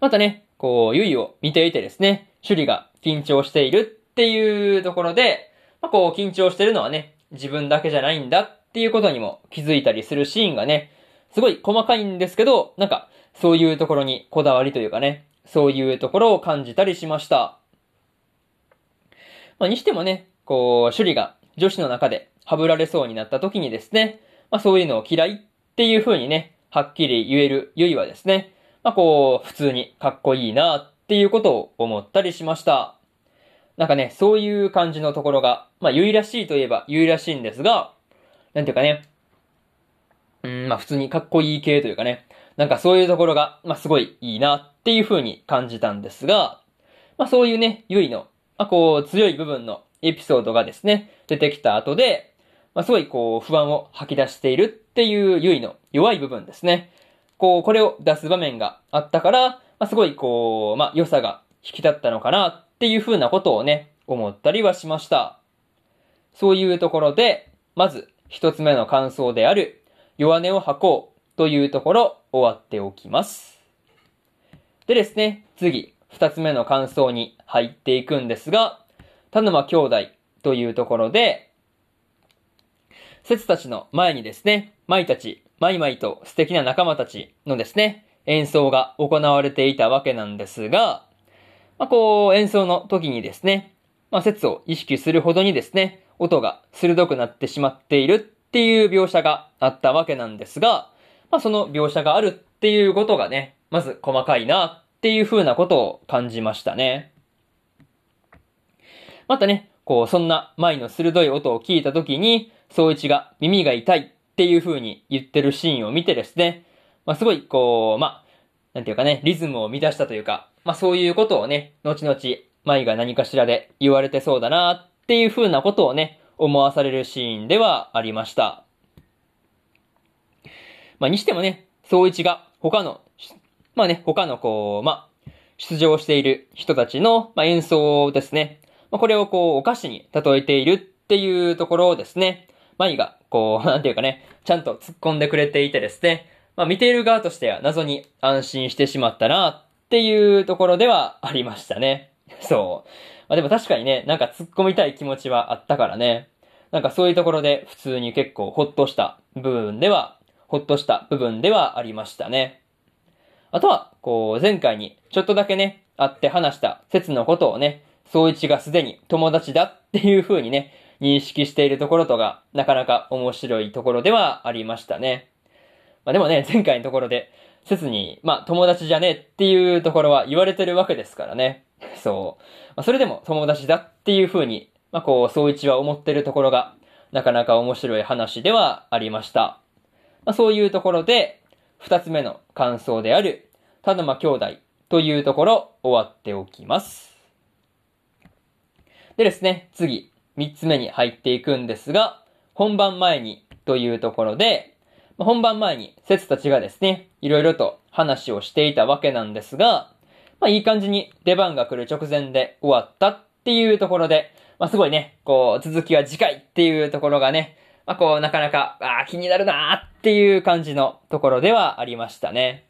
またね、こう、ゆいを見ていてですね、首里が緊張しているっていうところで、まあ、こう、緊張してるのはね、自分だけじゃないんだっていうことにも気づいたりするシーンがね、すごい細かいんですけど、なんか、そういうところにこだわりというかね、そういうところを感じたりしました。まあ、にしてもね、こう、首里が女子の中ではぶられそうになった時にですね、まあそういうのを嫌いっていう風にね、はっきり言えるゆいはですね、まあこう、普通にかっこいいなっていうことを思ったりしました。なんかね、そういう感じのところが、まあ、ゆいらしいといえばゆいらしいんですが、なんていうかね、うん、まあ普通にかっこいい系というかね、なんかそういうところが、まあすごいいいなっていう風に感じたんですが、まあそういうね、ゆいの、まあこう強い部分のエピソードがですね、出てきた後で、まあすごいこう不安を吐き出しているっていうゆいの弱い部分ですね。こう、これを出す場面があったから、まあ、すごいこう、まあ、良さが引き立ったのかなっていう風なことをね、思ったりはしました。そういうところで、まず一つ目の感想である、弱音を吐こうというところ、終わっておきます。でですね、次、二つ目の感想に入っていくんですが、田沼兄弟というところで、説たちの前にですね、舞たちマイマイと素敵な仲間たちのですね、演奏が行われていたわけなんですが、まあ、こう、演奏の時にですね、まあ、説を意識するほどにですね、音が鋭くなってしまっているっていう描写があったわけなんですが、まあ、その描写があるっていうことがね、まず細かいなっていう風なことを感じましたね。またね、こう、そんな舞の鋭い音を聞いた時に、総一が耳が痛いっていう風に言ってるシーンを見てですね、まあ、すごい、こう、まあ、なんていうかね、リズムを乱したというか、まあ、そういうことをね、後々、舞が何かしらで言われてそうだなっていう風なことをね、思わされるシーンではありました。まあ、にしてもね、総一が他の、まあね、他のこう、まあ、出場している人たちの、まあ、演奏ですね。まあ、これをこう、お菓子に例えているっていうところをですね、舞が、こう、なんていうかね、ちゃんと突っ込んでくれていてですね、まあ見ている側としては謎に安心してしまったなっていうところではありましたね。そう。まあでも確かにね、なんか突っ込みたい気持ちはあったからね。なんかそういうところで普通に結構ほっとした部分では、ほっとした部分ではありましたね。あとは、こう、前回にちょっとだけね、会って話した説のことをね、総一がすでに友達だっていう風にね、認識しているところとが、なかなか面白いところではありましたね。まあでもね、前回のところで、説に、まあ友達じゃねえっていうところは言われてるわけですからね。そう。まあそれでも友達だっていう風に、まあこう、総一は思ってるところが、なかなか面白い話ではありました。まあそういうところで、二つ目の感想である、田沼兄弟というところ終わっておきます。でですね、次、三つ目に入っていくんですが、本番前にというところで、本番前に説たちがですね、いろいろと話をしていたわけなんですが、まあいい感じに出番が来る直前で終わったっていうところで、まあすごいね、こう続きは次回っていうところがね、まあこうなかなか、ああ気になるなーっていう感じのところではありましたね。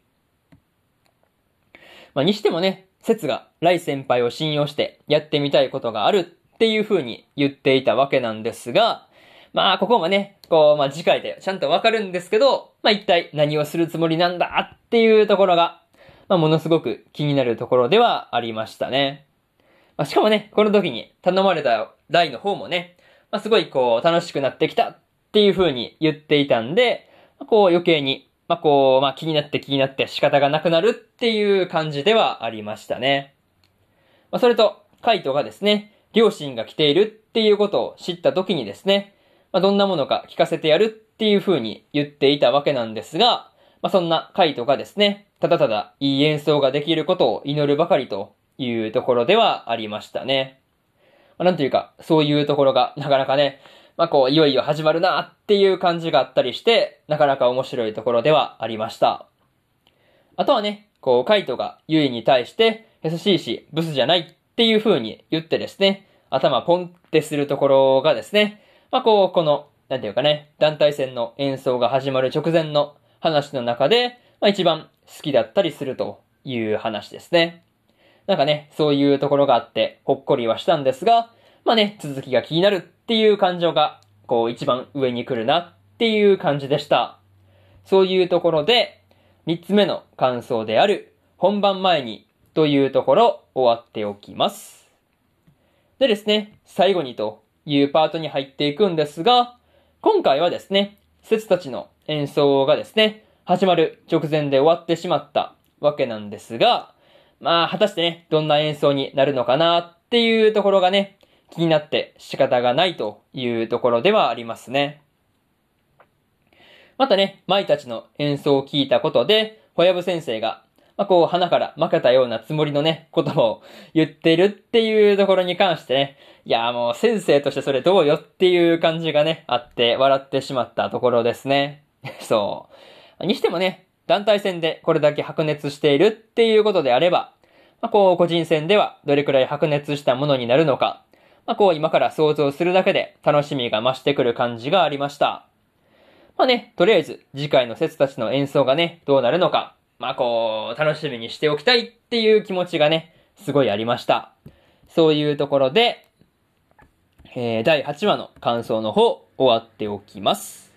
まあ、にしてもね、説が来先輩を信用してやってみたいことがあるっていう風に言っていたわけなんですが、まあ、ここもね、こう、まあ、次回でちゃんとわかるんですけど、まあ、一体何をするつもりなんだっていうところが、まあ、ものすごく気になるところではありましたね。まあ、しかもね、この時に頼まれた台の方もね、まあ、すごいこう、楽しくなってきたっていう風に言っていたんで、こう余計にまあ、こう、まあ、気になって気になって仕方がなくなるっていう感じではありましたね。まあ、それと、カイトがですね、両親が来ているっていうことを知った時にですね、まあ、どんなものか聞かせてやるっていう風に言っていたわけなんですが、まあ、そんなカイトがですね、ただただいい演奏ができることを祈るばかりというところではありましたね。まあ、なんというか、そういうところがなかなかね、まあこう、いよいよ始まるなっていう感じがあったりして、なかなか面白いところではありました。あとはね、こう、カイトがユイに対して、優しいし、ブスじゃないっていう風に言ってですね、頭ポンってするところがですね、まあこう、この、なんていうかね、団体戦の演奏が始まる直前の話の中で、まあ一番好きだったりするという話ですね。なんかね、そういうところがあって、ほっこりはしたんですが、まあね、続きが気になるっていう感情が、こう一番上に来るなっていう感じでした。そういうところで、三つ目の感想である、本番前にというところ終わっておきます。でですね、最後にというパートに入っていくんですが、今回はですね、説たちの演奏がですね、始まる直前で終わってしまったわけなんですが、まあ、果たしてね、どんな演奏になるのかなっていうところがね、気になって仕方がないというところではありますね。またね、舞たちの演奏を聞いたことで、小籔先生が、まあ、こう、花から負けたようなつもりのね、言葉を言ってるっていうところに関してね、いや、もう先生としてそれどうよっていう感じがね、あって笑ってしまったところですね。そう。にしてもね、団体戦でこれだけ白熱しているっていうことであれば、まあ、こう、個人戦ではどれくらい白熱したものになるのか、まあ、こう今から想像するだけで楽しみが増してくる感じがありました。まあね、とりあえず次回の説たちの演奏がね、どうなるのか、まあこう、楽しみにしておきたいっていう気持ちがね、すごいありました。そういうところで、えー、第8話の感想の方、終わっておきます。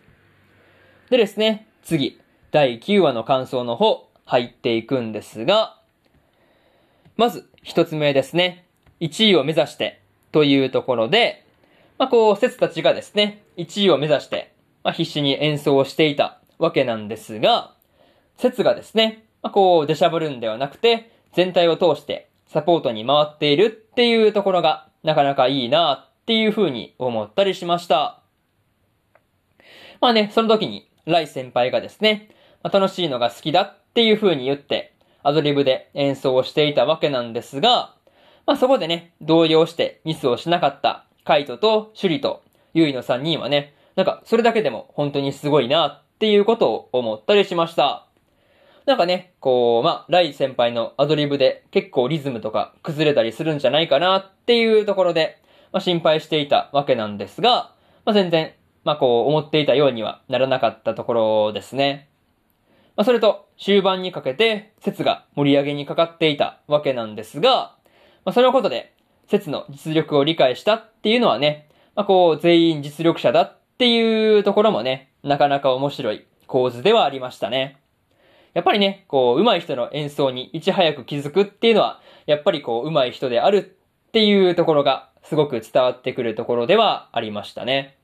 でですね、次、第9話の感想の方、入っていくんですが、まず、一つ目ですね。1位を目指して、というところで、まあ、こう、説たちがですね、1位を目指して、まあ、必死に演奏をしていたわけなんですが、説がですね、まあ、こう、出しゃぶるんではなくて、全体を通してサポートに回っているっていうところが、なかなかいいなっていう風に思ったりしました。まあね、その時に、ライ先輩がですね、まあ、楽しいのが好きだっていう風に言って、アドリブで演奏をしていたわけなんですが、まあそこでね、動揺してミスをしなかったカイトとシュリとユイの3人はね、なんかそれだけでも本当にすごいなっていうことを思ったりしました。なんかね、こう、まあ、ライ先輩のアドリブで結構リズムとか崩れたりするんじゃないかなっていうところで、まあ、心配していたわけなんですが、まあ、全然、まあ、こう思っていたようにはならなかったところですね。まあ、それと、終盤にかけて、説が盛り上げにかかっていたわけなんですが、まあ、そのことで、説の実力を理解したっていうのはね、まあ、こう、全員実力者だっていうところもね、なかなか面白い構図ではありましたね。やっぱりね、こう、上手い人の演奏にいち早く気づくっていうのは、やっぱりこう、上手い人であるっていうところが、すごく伝わってくるところではありましたね。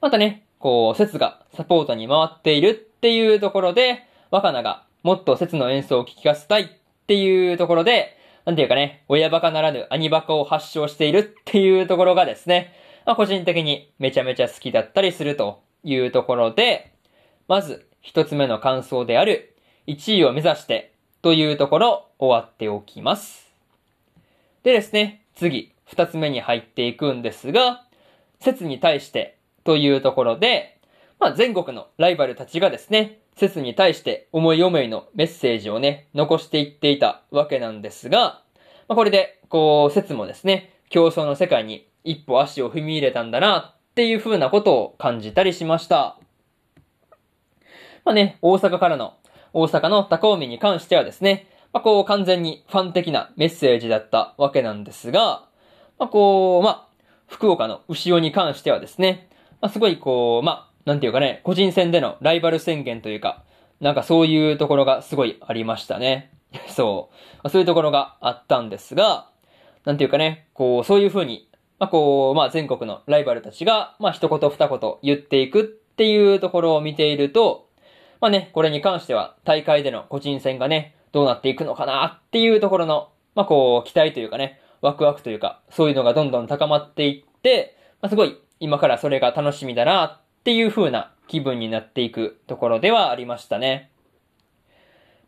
またね、こう、節がサポートに回っているっていうところで、若菜がもっと節の演奏を聞かせたいっていうところで、なんていうかね、親バカならぬ兄バカを発症しているっていうところがですね、まあ個人的にめちゃめちゃ好きだったりするというところで、まず一つ目の感想である1位を目指してというところ終わっておきます。でですね、次二つ目に入っていくんですが、説に対してというところで、まあ全国のライバルたちがですね、説に対して思い思いのメッセージをね、残していっていたわけなんですが、まあ、これで、こう、説もですね、競争の世界に一歩足を踏み入れたんだな、っていう風なことを感じたりしました。まあね、大阪からの、大阪の高尾に関してはですね、まあこう完全にファン的なメッセージだったわけなんですが、まあこう、まあ、福岡の牛尾に関してはですね、まあすごいこう、まあなんていうかね、個人戦でのライバル宣言というか、なんかそういうところがすごいありましたね。そう。そういうところがあったんですが、なんていうかね、こう、そういう風に、まあこう、まあ全国のライバルたちが、まあ一言二言言っていくっていうところを見ていると、まあね、これに関しては大会での個人戦がね、どうなっていくのかなっていうところの、まあこう、期待というかね、ワクワクというか、そういうのがどんどん高まっていって、まあすごい、今からそれが楽しみだなっていう風な気分になっていくところではありましたね。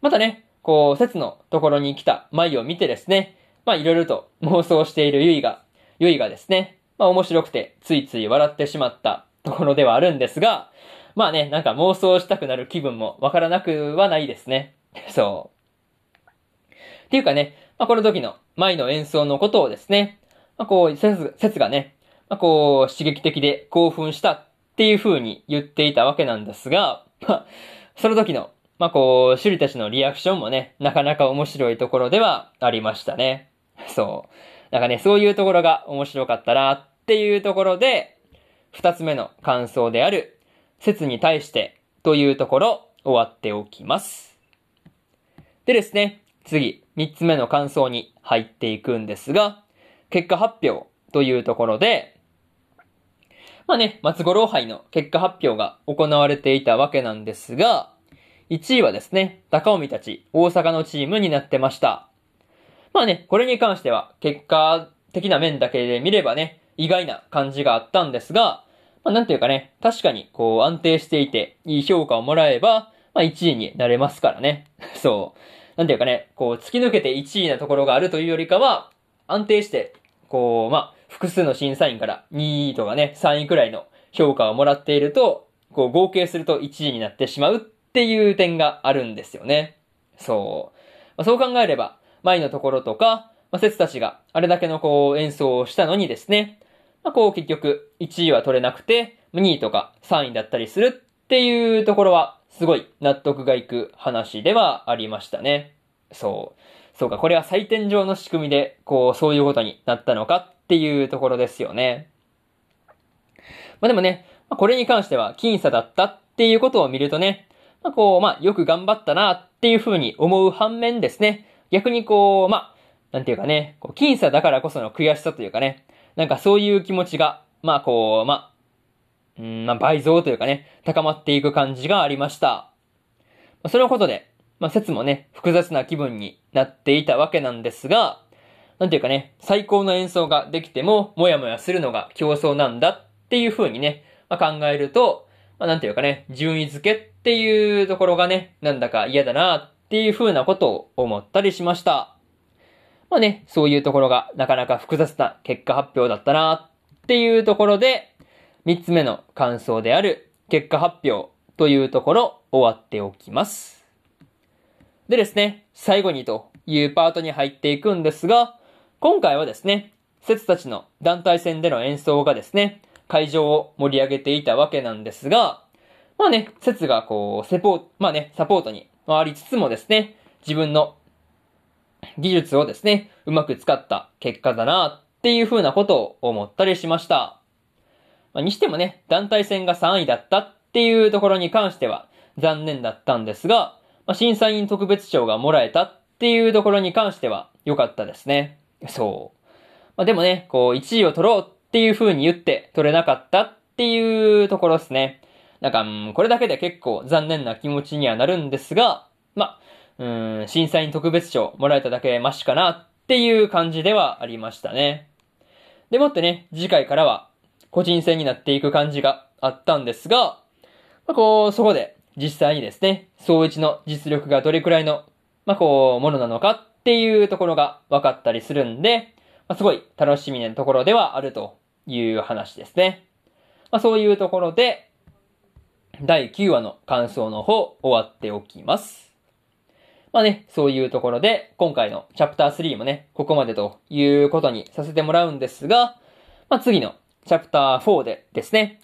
またね、こう、説のところに来た舞を見てですね、まあいろいろと妄想しているゆいが、ゆいがですね、まあ面白くてついつい笑ってしまったところではあるんですが、まあね、なんか妄想したくなる気分もわからなくはないですね。そう。っていうかね、まあこの時の舞の演奏のことをですね、まあこう、説、がね、まあこう、刺激的で興奮したっていう風に言っていたわけなんですが、まあ、その時の、まあ、こう、趣里たちのリアクションもね、なかなか面白いところではありましたね。そう。なんかね、そういうところが面白かったなっていうところで、二つ目の感想である、説に対してというところ、終わっておきます。でですね、次、三つ目の感想に入っていくんですが、結果発表というところで、まあね、松五郎杯の結果発表が行われていたわけなんですが、1位はですね、高尾たち大阪のチームになってました。まあね、これに関しては結果的な面だけで見ればね、意外な感じがあったんですが、まあなんていうかね、確かにこう安定していていい評価をもらえば、まあ1位になれますからね。そう。なんていうかね、こう突き抜けて1位なところがあるというよりかは、安定して、こう、まあ、複数の審査員から2位とかね、3位くらいの評価をもらっていると、こう合計すると1位になってしまうっていう点があるんですよね。そう。まあ、そう考えれば、前のところとか、まあ、説たちがあれだけのこう演奏をしたのにですね、まあ、こう結局1位は取れなくて、2位とか3位だったりするっていうところは、すごい納得がいく話ではありましたね。そう。そうか、これは採点上の仕組みで、こう、そういうことになったのかっていうところですよね。まあでもね、ま、これに関しては僅差だったっていうことを見るとね、まあこう、まあよく頑張ったなっていうふうに思う反面ですね、逆にこう、まあ、なんていうかね、こう僅差だからこその悔しさというかね、なんかそういう気持ちが、まあこう、まあ、うん、まあ倍増というかね、高まっていく感じがありました。まあ、そのことで、まあ説もね、複雑な気分になっていたわけなんですが、なんていうかね、最高の演奏ができても、もやもやするのが競争なんだっていう風にね、まあ、考えると、まあ、なんていうかね、順位付けっていうところがね、なんだか嫌だなっていう風なことを思ったりしました。まあね、そういうところがなかなか複雑な結果発表だったなっていうところで、三つ目の感想である結果発表というところ終わっておきます。でですね、最後にというパートに入っていくんですが、今回はですね、節たちの団体戦での演奏がですね、会場を盛り上げていたわけなんですが、まあね、節がこう、セポ、まあね、サポートに回りつつもですね、自分の技術をですね、うまく使った結果だなっっていう風なことを思ったりしました。まあ、にしてもね、団体戦が3位だったっていうところに関しては残念だったんですが、まあ、審査員特別賞がもらえたっていうところに関しては良かったですね。そう。まあ、でもね、こう1位を取ろうっていう風に言って取れなかったっていうところですね。なんか、うん、これだけで結構残念な気持ちにはなるんですが、まあ、うん、審査員特別賞もらえただけマシかなっていう感じではありましたね。でもってね、次回からは個人戦になっていく感じがあったんですが、まあ、こう、そこで実際にですね、総一の実力がどれくらいの、まあ、こう、ものなのかっていうところが分かったりするんで、まあ、すごい楽しみなところではあるという話ですね。まあ、そういうところで、第9話の感想の方終わっておきます。まあね、そういうところで、今回のチャプター3もね、ここまでということにさせてもらうんですが、まあ次のチャプター4でですね、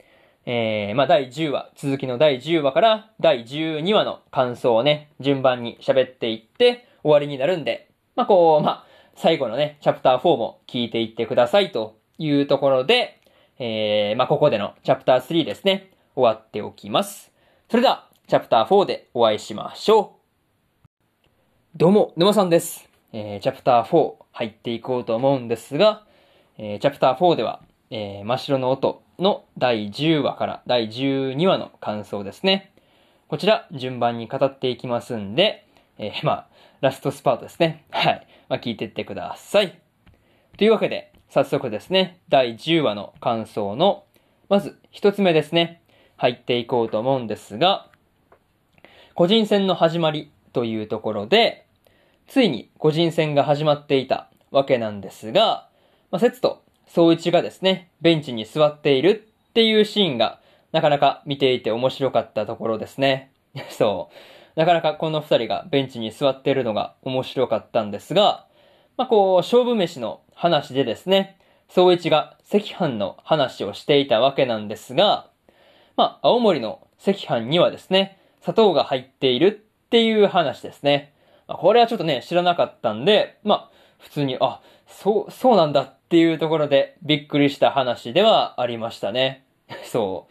えー、まあ第10話、続きの第10話から第12話の感想をね、順番に喋っていって終わりになるんで、まあこう、まあ、最後のね、チャプター4も聞いていってくださいというところで、えー、まあここでのチャプター3ですね、終わっておきます。それでは、チャプター4でお会いしましょう。どうも、沼さんです。えー、チャプター4入っていこうと思うんですが、えー、チャプター4では、えー、真っ白の音の第10話から第12話の感想ですね。こちら、順番に語っていきますんで、えー、まあ、ラストスパートですね。はい。まあ、聞いてってください。というわけで、早速ですね、第10話の感想の、まず、一つ目ですね、入っていこうと思うんですが、個人戦の始まりというところで、ついに個人戦が始まっていたわけなんですが、まあ、節と総一がですね、ベンチに座っているっていうシーンが、なかなか見ていて面白かったところですね。そう。なかなかこの二人がベンチに座っているのが面白かったんですが、まあ、こう、勝負飯の話でですね、総一が赤飯の話をしていたわけなんですが、まあ、青森の赤飯にはですね、砂糖が入っているっていう話ですね。まあ、これはちょっとね、知らなかったんで、まあ、普通に、あ、そう、そうなんだっていうところでびっくりした話ではありましたね。そ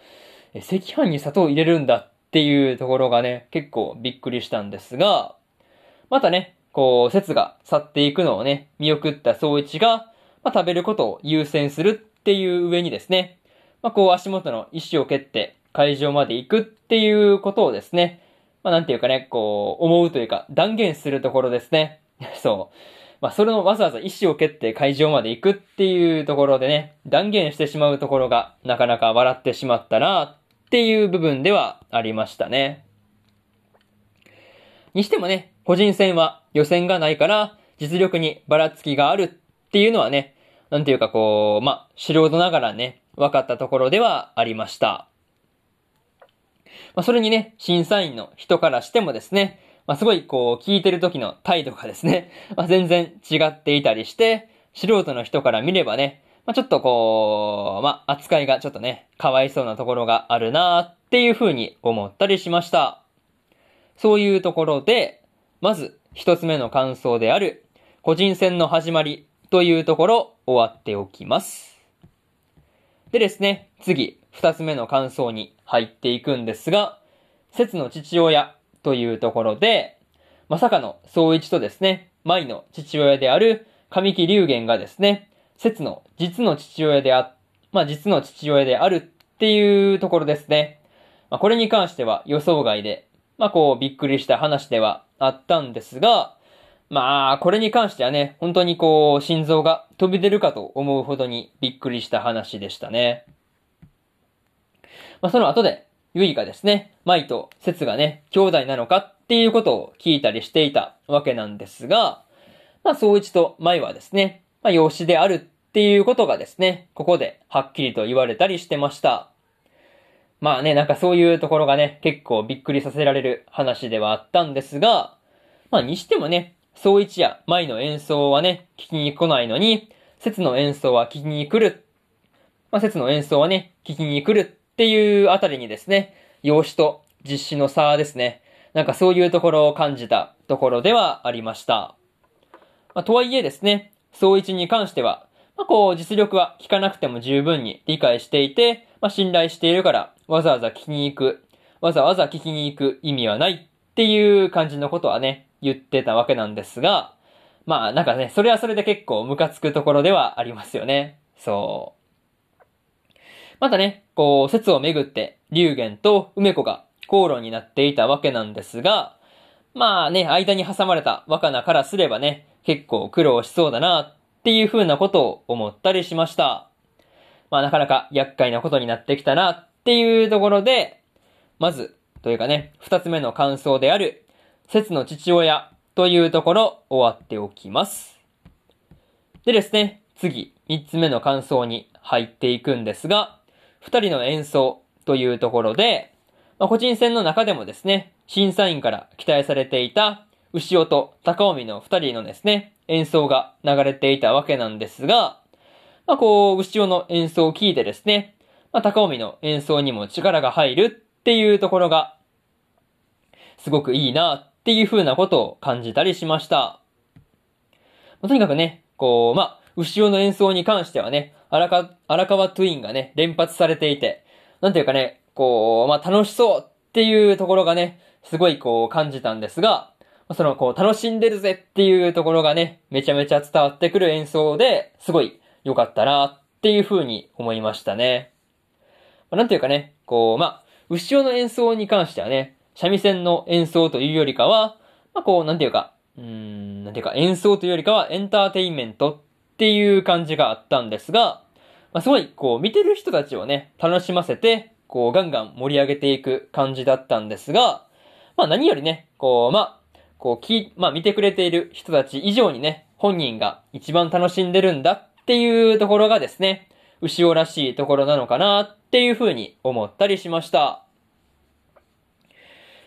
う。赤飯に砂糖入れるんだっっていうところがね、結構びっくりしたんですが、またね、こう、説が去っていくのをね、見送った総一が、まあ、食べることを優先するっていう上にですね、まあ、こう足元の石を蹴って会場まで行くっていうことをですね、まあ、なんていうかね、こう、思うというか断言するところですね。そう。まあ、それのわざわざ意思を蹴って会場まで行くっていうところでね、断言してしまうところがなかなか笑ってしまったなっていう部分ではありましたね。にしてもね、個人戦は予選がないから実力にばらつきがあるっていうのはね、なんていうかこう、ま、素人ながらね、分かったところではありました。まあ、それにね、審査員の人からしてもですね、まあ、すごいこう、聞いてる時の態度がですね、まあ、全然違っていたりして、素人の人から見ればね、まあ、ちょっとこう、まあ、扱いがちょっとね、かわいそうなところがあるなっていう風に思ったりしました。そういうところで、まず一つ目の感想である、個人戦の始まりというところ終わっておきます。でですね、次、二つ目の感想に入っていくんですが、節の父親というところで、まさかの総一とですね、舞の父親である神木隆元がですね、節の実の父親であ、まあ実の父親であるっていうところですね。まあこれに関しては予想外で、まあこうびっくりした話ではあったんですが、まあこれに関してはね、本当にこう心臓が飛び出るかと思うほどにびっくりした話でしたね。まあその後でゆいがですね、舞と節がね、兄弟なのかっていうことを聞いたりしていたわけなんですが、まあ、総一と舞はですね、まあ、養子であるっていうことがですね、ここではっきりと言われたりしてました。まあね、なんかそういうところがね、結構びっくりさせられる話ではあったんですが、まあにしてもね、総一や舞の演奏はね、聞きに来ないのに、節の演奏は聞きに来る。まあ節の演奏はね、聞きに来るっていうあたりにですね、用紙と実施の差ですね。なんかそういうところを感じたところではありました。まあ、とはいえですね、総一に関しては、まあ、こう、実力は聞かなくても十分に理解していて、まあ、信頼しているから、わざわざ聞きに行く、わざわざ聞きに行く意味はないっていう感じのことはね、言ってたわけなんですが、まあなんかね、それはそれで結構ムカつくところではありますよね。そう。またね、こう、説をめぐって、龍玄と梅子が口論になっていたわけなんですが、まあね、間に挟まれた若菜からすればね、結構苦労しそうだなっていう風なことを思ったりしました。まあなかなか厄介なことになってきたなっていうところで、まず、というかね、二つ目の感想である、説の父親というところ終わっておきます。でですね、次、三つ目の感想に入っていくんですが、二人の演奏というところで、まあ、個人戦の中でもですね、審査員から期待されていた牛尾と高尾の二人のですね、演奏が流れていたわけなんですが、まあこう、牛尾の演奏を聞いてですね、まあ高尾の演奏にも力が入るっていうところが、すごくいいなっていう風なことを感じたりしました。まあ、とにかくね、こう、まあ、牛尾の演奏に関してはね、荒川トゥインがね、連発されていて、なんていうかね、こう、まあ、楽しそうっていうところがね、すごいこう感じたんですが、そのこう楽しんでるぜっていうところがね、めちゃめちゃ伝わってくる演奏で、すごい良かったなっていう風に思いましたね。まあ、なんていうかね、こう、まあ、後ろの演奏に関してはね、三味線の演奏というよりかは、まあ、こう、なんていうか、うん、なんていうか演奏というよりかはエンターテインメントっていう感じがあったんですが、まあ、すごい、こう、見てる人たちをね、楽しませて、こう、ガンガン盛り上げていく感じだったんですが、まあ何よりね、こう、まあ、こう、き、まあ見てくれている人たち以上にね、本人が一番楽しんでるんだっていうところがですね、牛尾らしいところなのかなっていうふうに思ったりしました。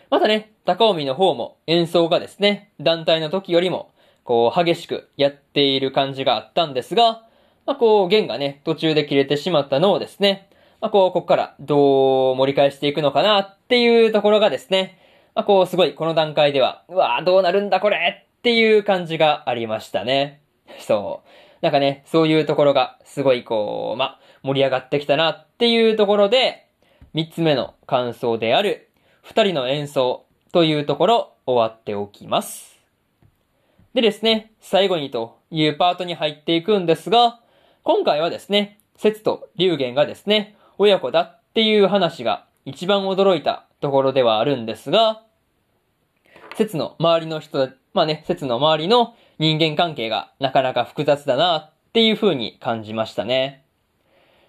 またね、高尾の方も演奏がですね、団体の時よりも、こう、激しくやっている感じがあったんですが、まあ、こう、弦がね、途中で切れてしまったのをですね、まあ、こう、こっからどう盛り返していくのかなっていうところがですね、まあ、こう、すごい、この段階では、うわぁ、どうなるんだこれっていう感じがありましたね。そう。なんかね、そういうところが、すごいこう、ま、盛り上がってきたなっていうところで、三つ目の感想である、二人の演奏というところ、終わっておきます。でですね、最後にというパートに入っていくんですが、今回はですね、節と流言がですね、親子だっていう話が一番驚いたところではあるんですが、説の周りの人、まあね、説の周りの人間関係がなかなか複雑だなっていう風に感じましたね。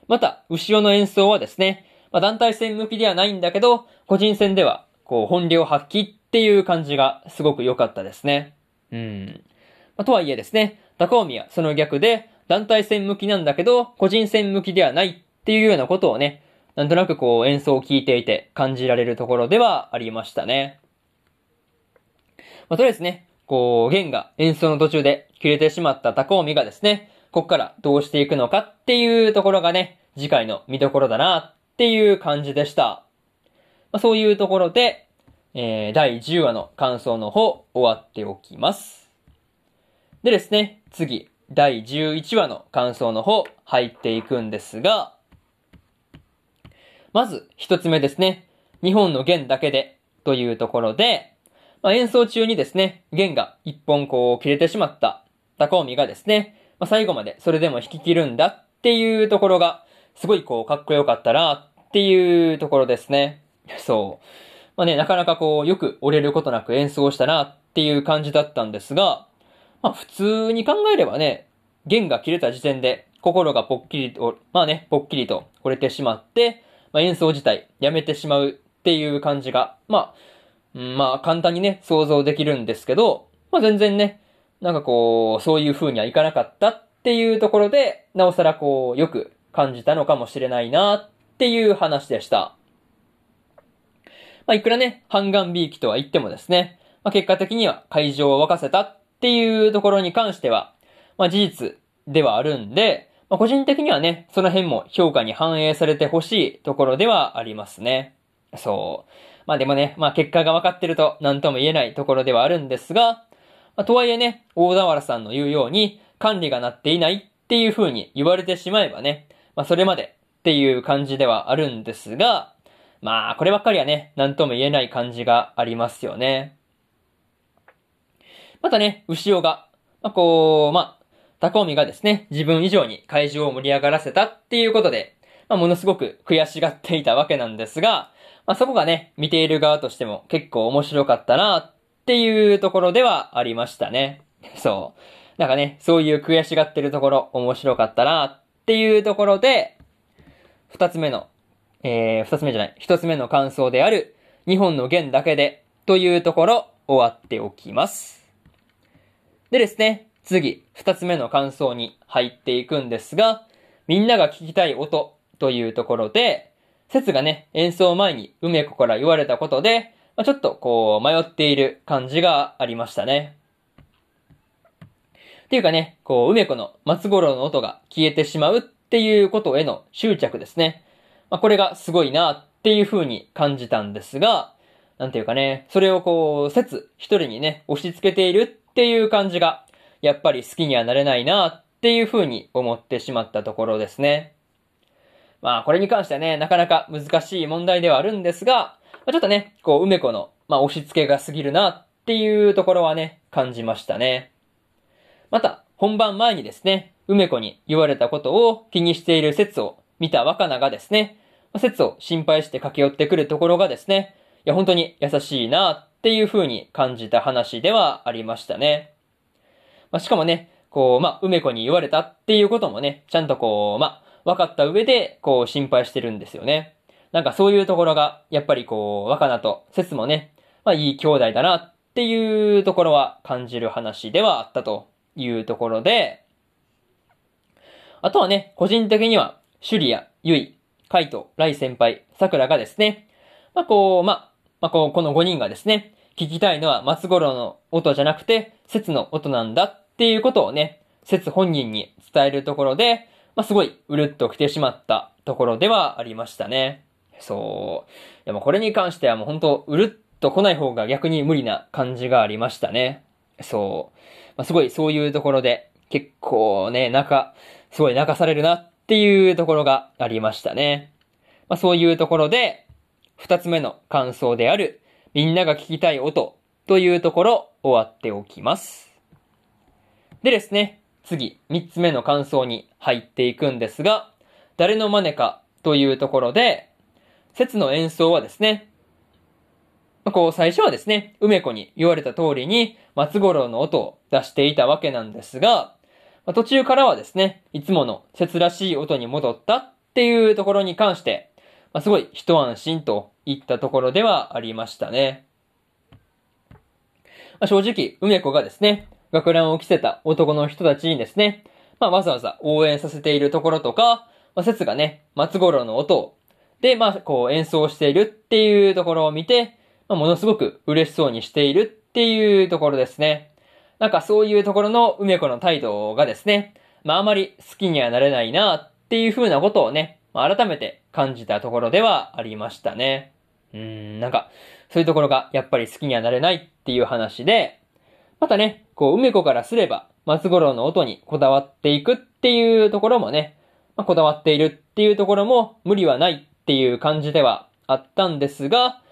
また、後ろの演奏はですね、まあ、団体戦向きではないんだけど、個人戦では、こう、本領発揮っていう感じがすごく良かったですね。うん。まあ、とはいえですね、高尾はその逆で、団体戦向きなんだけど、個人戦向きではないっていうようなことをね、なんとなくこう演奏を聴いていて感じられるところではありましたね。まあ、とりあえずね、こう、弦が演奏の途中で切れてしまった高尾美がですね、こっからどうしていくのかっていうところがね、次回の見どころだなっていう感じでした。まあ、そういうところで、えー、第10話の感想の方終わっておきます。でですね、次、第11話の感想の方入っていくんですが、まず、一つ目ですね。日本の弦だけでというところで、まあ、演奏中にですね、弦が一本こう切れてしまった高尾美がですね、まあ、最後までそれでも弾き切るんだっていうところが、すごいこうかっこよかったなっていうところですね。そう。まあね、なかなかこう、よく折れることなく演奏したなっていう感じだったんですが、まあ普通に考えればね、弦が切れた時点で心がぽっきりと、まあね、ぽっきりと折れてしまって、まあ、演奏自体やめてしまうっていう感じが、まあ、まあ簡単にね、想像できるんですけど、まあ全然ね、なんかこう、そういう風にはいかなかったっていうところで、なおさらこう、よく感じたのかもしれないなっていう話でした。まあいくらね、半眼ビーキとは言ってもですね、まあ結果的には会場を沸かせたっていうところに関しては、まあ事実ではあるんで、まあ、個人的にはね、その辺も評価に反映されてほしいところではありますね。そう。まあでもね、まあ結果が分かってると何とも言えないところではあるんですが、まあ、とはいえね、大田原さんの言うように管理がなっていないっていう風に言われてしまえばね、まあそれまでっていう感じではあるんですが、まあこればっかりはね、なんとも言えない感じがありますよね。またね、牛尾が、まあこう、まあ、高尾がですね、自分以上に会場を盛り上がらせたっていうことで、まあ、ものすごく悔しがっていたわけなんですが、まあ、そこがね、見ている側としても結構面白かったなっていうところではありましたね。そう。なんかね、そういう悔しがってるところ面白かったなっていうところで、二つ目の、えー、二つ目じゃない、一つ目の感想である、日本の弦だけでというところ終わっておきます。でですね、次、二つ目の感想に入っていくんですが、みんなが聞きたい音というところで、説がね、演奏前に梅子から言われたことで、まあ、ちょっとこう迷っている感じがありましたね。っていうかね、こう梅子の松五郎の音が消えてしまうっていうことへの執着ですね。まあ、これがすごいなっていう風に感じたんですが、なんていうかね、それをこう、説一人にね、押し付けているっていう感じが、やっぱり好きにはなれないなっていう風に思ってしまったところですね。まあ、これに関してはね、なかなか難しい問題ではあるんですが、まあ、ちょっとね、こう、梅子の、まあ、押し付けが過ぎるなっていうところはね、感じましたね。また、本番前にですね、梅子に言われたことを気にしている説を見た若菜がですね、説を心配して駆け寄ってくるところがですね、いや、本当に優しいなっていう風に感じた話ではありましたね。まあ、しかもね、こう、まあ、梅子に言われたっていうこともね、ちゃんとこう、まあ、分かった上で、こう、心配してるんですよね。なんかそういうところが、やっぱりこう、若菜と節もね、まあいい兄弟だなっていうところは感じる話ではあったというところで、あとはね、個人的には、シュリア、ユイ、カイト、ライ先輩、桜がですね、まあこう、まあ、まあこう、この5人がですね、聞きたいのは松五郎の音じゃなくて、節の音なんだっていうことをね、節本人に伝えるところで、まあ、すごいうるっと来てしまったところではありましたね。そう。でもうこれに関してはもう本当うるっと来ない方が逆に無理な感じがありましたね。そう。まあ、すごいそういうところで結構ね、泣か、すごい泣かされるなっていうところがありましたね。まあ、そういうところで、二つ目の感想である、みんなが聞きたい音というところ終わっておきます。でですね、次、三つ目の感想に入っていくんですが、誰の真似かというところで、説の演奏はですね、こう最初はですね、梅子に言われた通りに松五郎の音を出していたわけなんですが、途中からはですね、いつもの説らしい音に戻ったっていうところに関して、まあ、すごい一安心といったところではありましたね。まあ、正直、梅子がですね、学ランを着せた男の人たちにですね、まあ、わざわざ応援させているところとか、まあ、説がね、松五郎の音を、で、まあ、こう演奏しているっていうところを見て、まあ、ものすごく嬉しそうにしているっていうところですね。なんかそういうところの梅子の態度がですね、まあ、あまり好きにはなれないなっていう風なことをね、まあ、改めて感じたところではありましたね。うん、なんか、そういうところがやっぱり好きにはなれないっていう話で、またね、こう、梅子からすれば、松五郎の音にこだわっていくっていうところもね、まあ、こだわっているっていうところも無理はないっていう感じではあったんですが、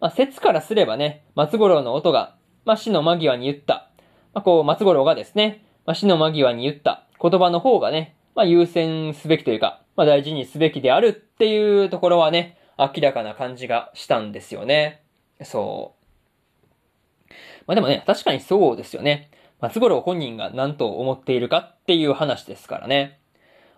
まあ、説からすればね、松五郎の音が、まあ、死の間際に言った、まあ、こう、松五郎がですね、まあ、死の間際に言った言葉の方がね、まあ、優先すべきというか、まあ、大事にすべきであるっていうところはね、明らかな感じがしたんですよね。そう。まあでもね、確かにそうですよね。松五郎本人が何と思っているかっていう話ですからね。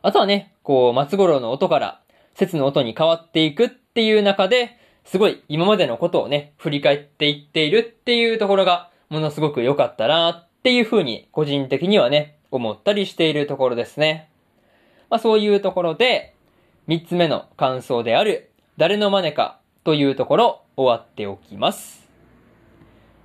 あとはね、こう、松五郎の音から、説の音に変わっていくっていう中で、すごい今までのことをね、振り返っていっているっていうところが、ものすごく良かったなっていうふうに、個人的にはね、思ったりしているところですね。まあそういうところで、三つ目の感想である、誰の真似かというところ、終わっておきます。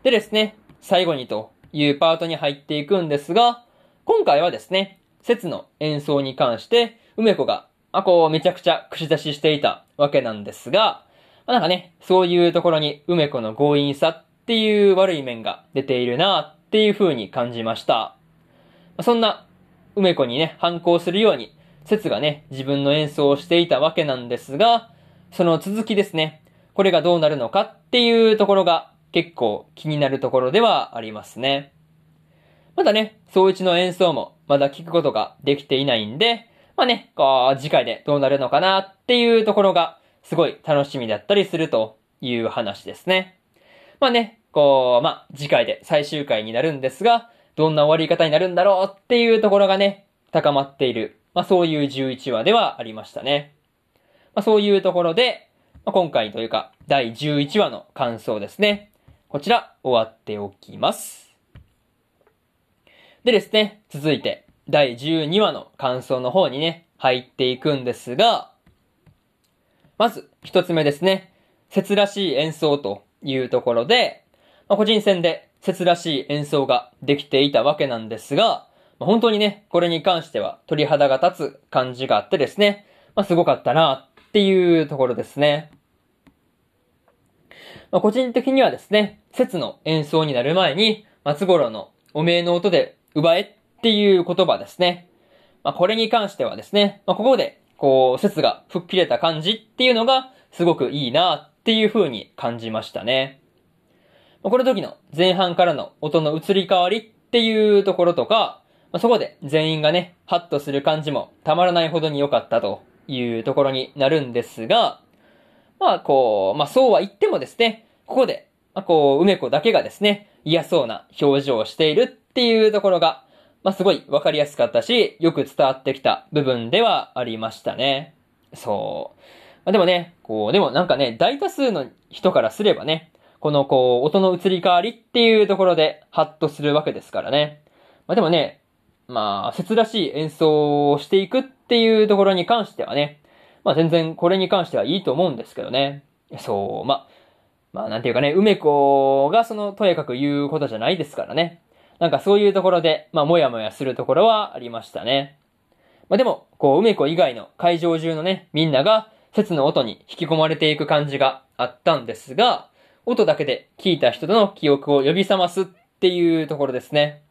でですね、最後にというパートに入っていくんですが、今回はですね、説の演奏に関して、梅子が、あ、こう、めちゃくちゃ口出ししていたわけなんですが、まあ、なんかね、そういうところに梅子の強引さっていう悪い面が出ているなっていう風に感じました。そんな梅子にね、反抗するように、節がね、自分の演奏をしていたわけなんですが、その続きですね。これがどうなるのかっていうところが結構気になるところではありますね。まだね、総一の演奏もまだ聞くことができていないんで、まあね、こう、次回でどうなるのかなっていうところがすごい楽しみだったりするという話ですね。まあね、こう、まあ次回で最終回になるんですが、どんな終わり方になるんだろうっていうところがね、高まっている、まあそういう11話ではありましたね。まあそういうところで、まあ、今回というか第11話の感想ですね。こちら終わっておきます。でですね、続いて第12話の感想の方にね、入っていくんですが、まず一つ目ですね、節らしい演奏というところで、まあ、個人戦で節らしい演奏ができていたわけなんですが、まあ、本当にね、これに関しては鳥肌が立つ感じがあってですね、まあ、すごかったなっていうところですね。まあ、個人的にはですね、節の演奏になる前に、松五郎のおめえの音で奪えっていう言葉ですね。まあ、これに関してはですね、まあ、ここで、こう、節が吹っ切れた感じっていうのが、すごくいいなっていう風に感じましたね。まあ、この時の前半からの音の移り変わりっていうところとか、まあ、そこで全員がね、ハッとする感じもたまらないほどに良かったというところになるんですが、まあこう、まあそうは言ってもですね、ここで、まあこう、梅子だけがですね、嫌そうな表情をしているっていうところが、まあすごいわかりやすかったし、よく伝わってきた部分ではありましたね。そう。まあ、でもね、こう、でもなんかね、大多数の人からすればね、このこう、音の移り変わりっていうところでハッとするわけですからね。まあでもね、まあ、切らしい演奏をしていくっていうところに関してはね、まあ全然これに関してはいいと思うんですけどね。そう、まあ、まあなんていうかね、梅子がそのとやかく言うことじゃないですからね。なんかそういうところで、まあもやもやするところはありましたね。まあでも、こう梅子以外の会場中のね、みんなが、説の音に引き込まれていく感じがあったんですが、音だけで聞いた人との記憶を呼び覚ますっていうところですね。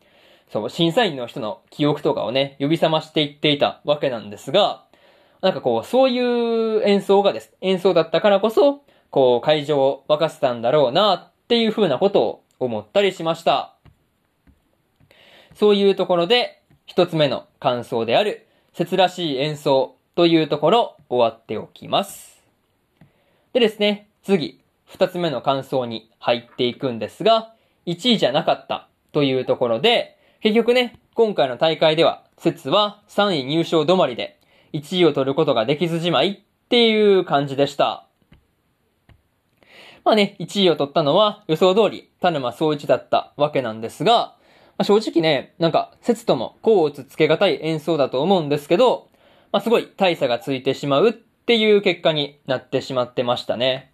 そう、審査員の人の記憶とかをね、呼び覚ましていっていたわけなんですが、なんかこう、そういう演奏がです、演奏だったからこそ、こう、会場を沸かせたんだろうな、っていう風なことを思ったりしました。そういうところで、一つ目の感想である、切らしい演奏というところ、終わっておきます。でですね、次、二つ目の感想に入っていくんですが、1位じゃなかったというところで、結局ね、今回の大会では、節は3位入賞止まりで、1位を取ることができずじまいっていう感じでした。まあね、1位を取ったのは予想通り、田沼総一だったわけなんですが、まあ、正直ね、なんか、節とも甲をつつけがたい演奏だと思うんですけど、まあ、すごい大差がついてしまうっていう結果になってしまってましたね。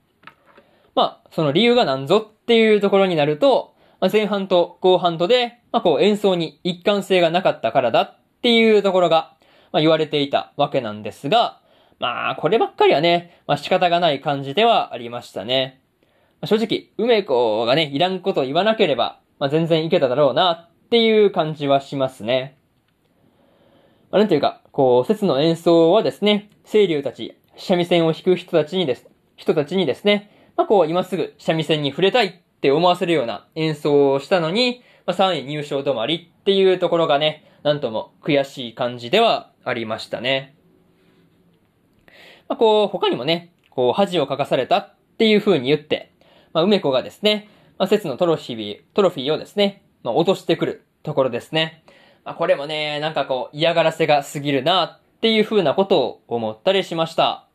まあ、その理由が何ぞっていうところになると、まあ、前半と後半とで、まあ、こう演奏に一貫性がなかったからだっていうところが、まあ、言われていたわけなんですが、まあ、こればっかりはね、まあ、仕方がない感じではありましたね。まあ、正直、梅子がね、いらんこと言わなければ、まあ、全然いけただろうなっていう感じはしますね。まあ、なんていうか、こう、節の演奏はですね、清流たち、三味線を弾く人たちにです、人たちにですね、まあ、こう、今すぐ三味線に触れたいって思わせるような演奏をしたのに、まあ、3位入賞止まりっていうところがね、なんとも悔しい感じではありましたね。まあ、こう、他にもね、こう、恥をかかされたっていう風に言って、まあ、梅子がですね、まあ、節のトロフィー、トロフィーをですね、まあ、落としてくるところですね。まあ、これもね、なんかこう、嫌がらせが過ぎるなっていう風なことを思ったりしました。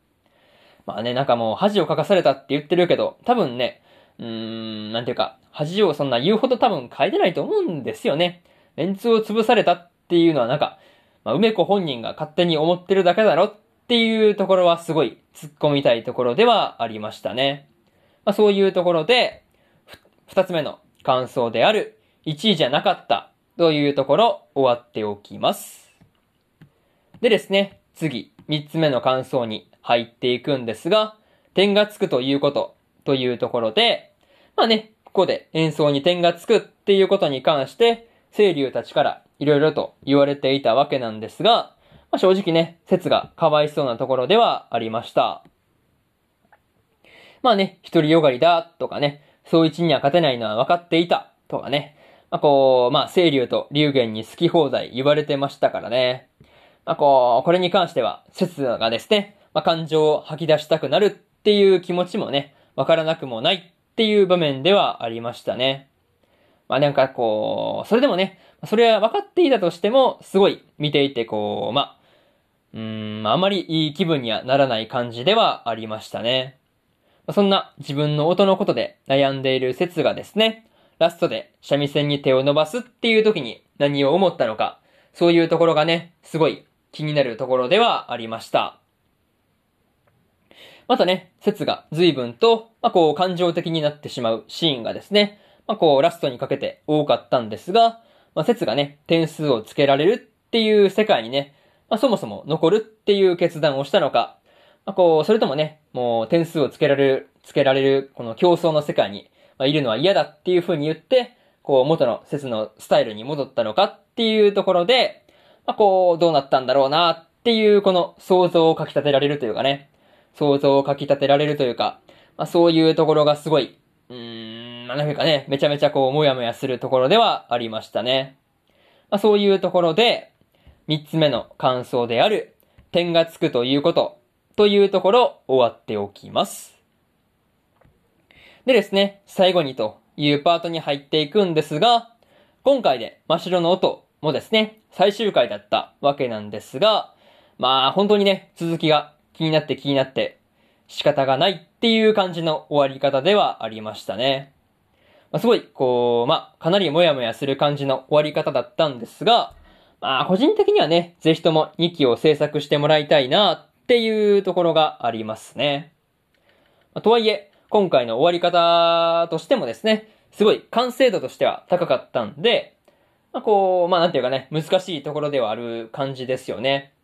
まあね、なんかもう恥をかかされたって言ってるけど、多分ね、うーん、なんていうか、恥をそんな言うほど多分変えてないと思うんですよね。メンツを潰されたっていうのはなんか、まあ、梅子本人が勝手に思ってるだけだろっていうところはすごい突っ込みたいところではありましたね。まあ、そういうところで、二つ目の感想である、1位じゃなかったというところ終わっておきます。でですね、次、三つ目の感想に入っていくんですが、点がつくということというところで、まあね、ここで演奏に点がつくっていうことに関して、清流たちからいろいろと言われていたわけなんですが、まあ、正直ね、説がかわいそうなところではありました。まあね、一人よがりだとかね、そう一には勝てないのは分かっていたとかね、まあこう、まあ清流と流言に好き放題言われてましたからね。まあこう、これに関しては、説がですね、まあ感情を吐き出したくなるっていう気持ちもね、わからなくもないっていう場面ではありましたね。まあなんかこう、それでもね、それは分かっていたとしても、すごい見ていてこう、まあ、うん、あまりいい気分にはならない感じではありましたね。そんな自分の音のことで悩んでいる説がですね、ラストで三味線に手を伸ばすっていう時に何を思ったのか、そういうところがね、すごい気になるところではありました。またね、説が随分と、まあ、こう、感情的になってしまうシーンがですね、まあ、こう、ラストにかけて多かったんですが、まあ、説がね、点数をつけられるっていう世界にね、まあ、そもそも残るっていう決断をしたのか、まあ、こう、それともね、もう点数をつけられる、つけられる、この競争の世界に、まあ、いるのは嫌だっていう風に言って、こう、元の説のスタイルに戻ったのかっていうところで、まあ、こう、どうなったんだろうなっていう、この想像をかき立てられるというかね、想像をかき立てられるというか、まあ、そういうところがすごい、うーん、まあ、なんかね、めちゃめちゃこう、もやもやするところではありましたね。まあ、そういうところで、三つ目の感想である、点がつくということ、というところ、終わっておきます。でですね、最後にというパートに入っていくんですが、今回で真っ白の音もですね、最終回だったわけなんですが、まあ本当にね、続きが気になって気になって仕方がないっていう感じの終わり方ではありましたね。まあ、すごい、こう、まあ、かなりもやもやする感じの終わり方だったんですが、まあ、個人的にはね、ぜひとも2期を制作してもらいたいなっていうところがありますね。まあ、とはいえ、今回の終わり方としてもですね、すごい完成度としては高かったんで、まあ、こう、まあ、なんていうかね、難しいところではある感じですよね。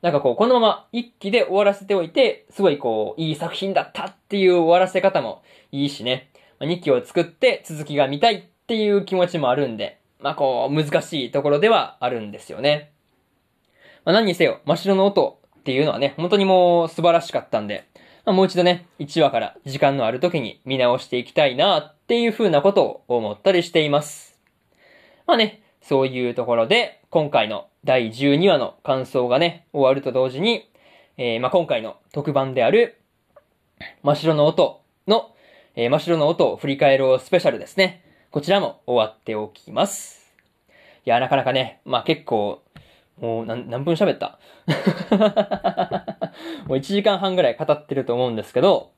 なんかこう、このまま一気で終わらせておいて、すごいこう、いい作品だったっていう終わらせ方もいいしね。ま2期を作って続きが見たいっていう気持ちもあるんで、まあこう、難しいところではあるんですよね。まあ何にせよ、真っ白の音っていうのはね、本当にもう素晴らしかったんで、まあ、もう一度ね、1話から時間のある時に見直していきたいなっていう風なことを思ったりしています。まあね、そういうところで、今回の第12話の感想がね、終わると同時に、えー、まあ、今回の特番である、真っ白の音の、えー、真っ白の音を振り返ろうスペシャルですね。こちらも終わっておきます。いや、なかなかね、まあ、結構、もう何、何分喋った？もう1時間半ぐらい語ってると思うんですけど、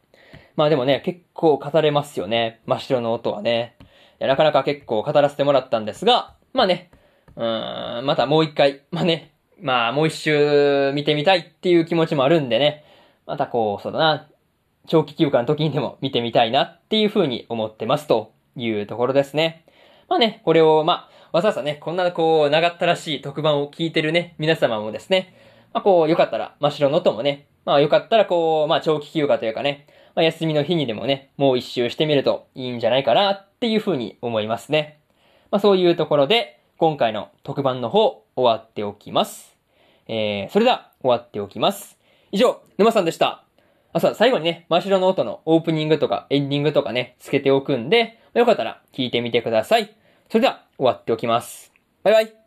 まあでもね、結構語れますよね。真っ白の音はね。いや、なかなか結構語らせてもらったんですが、まあね、うーん、またもう一回、まあね、まあもう一周見てみたいっていう気持ちもあるんでね、またこう、そうだな、長期休暇の時にでも見てみたいなっていう風に思ってますというところですね。まあね、これを、まあ、わざわざね、こんなこう、長ったらしい特番を聞いてるね、皆様もですね、まあこう、よかったら、真っ白の音もね、まあよかったらこう、まあ長期休暇というかね、まあ休みの日にでもね、もう一周してみるといいんじゃないかなっていう風に思いますね。まあそういうところで、今回の特番の方、終わっておきます。えー、それでは、終わっておきます。以上、沼さんでした。あ、そう、最後にね、真っ白の音のオープニングとかエンディングとかね、つけておくんで、よかったら聞いてみてください。それでは、終わっておきます。バイバイ。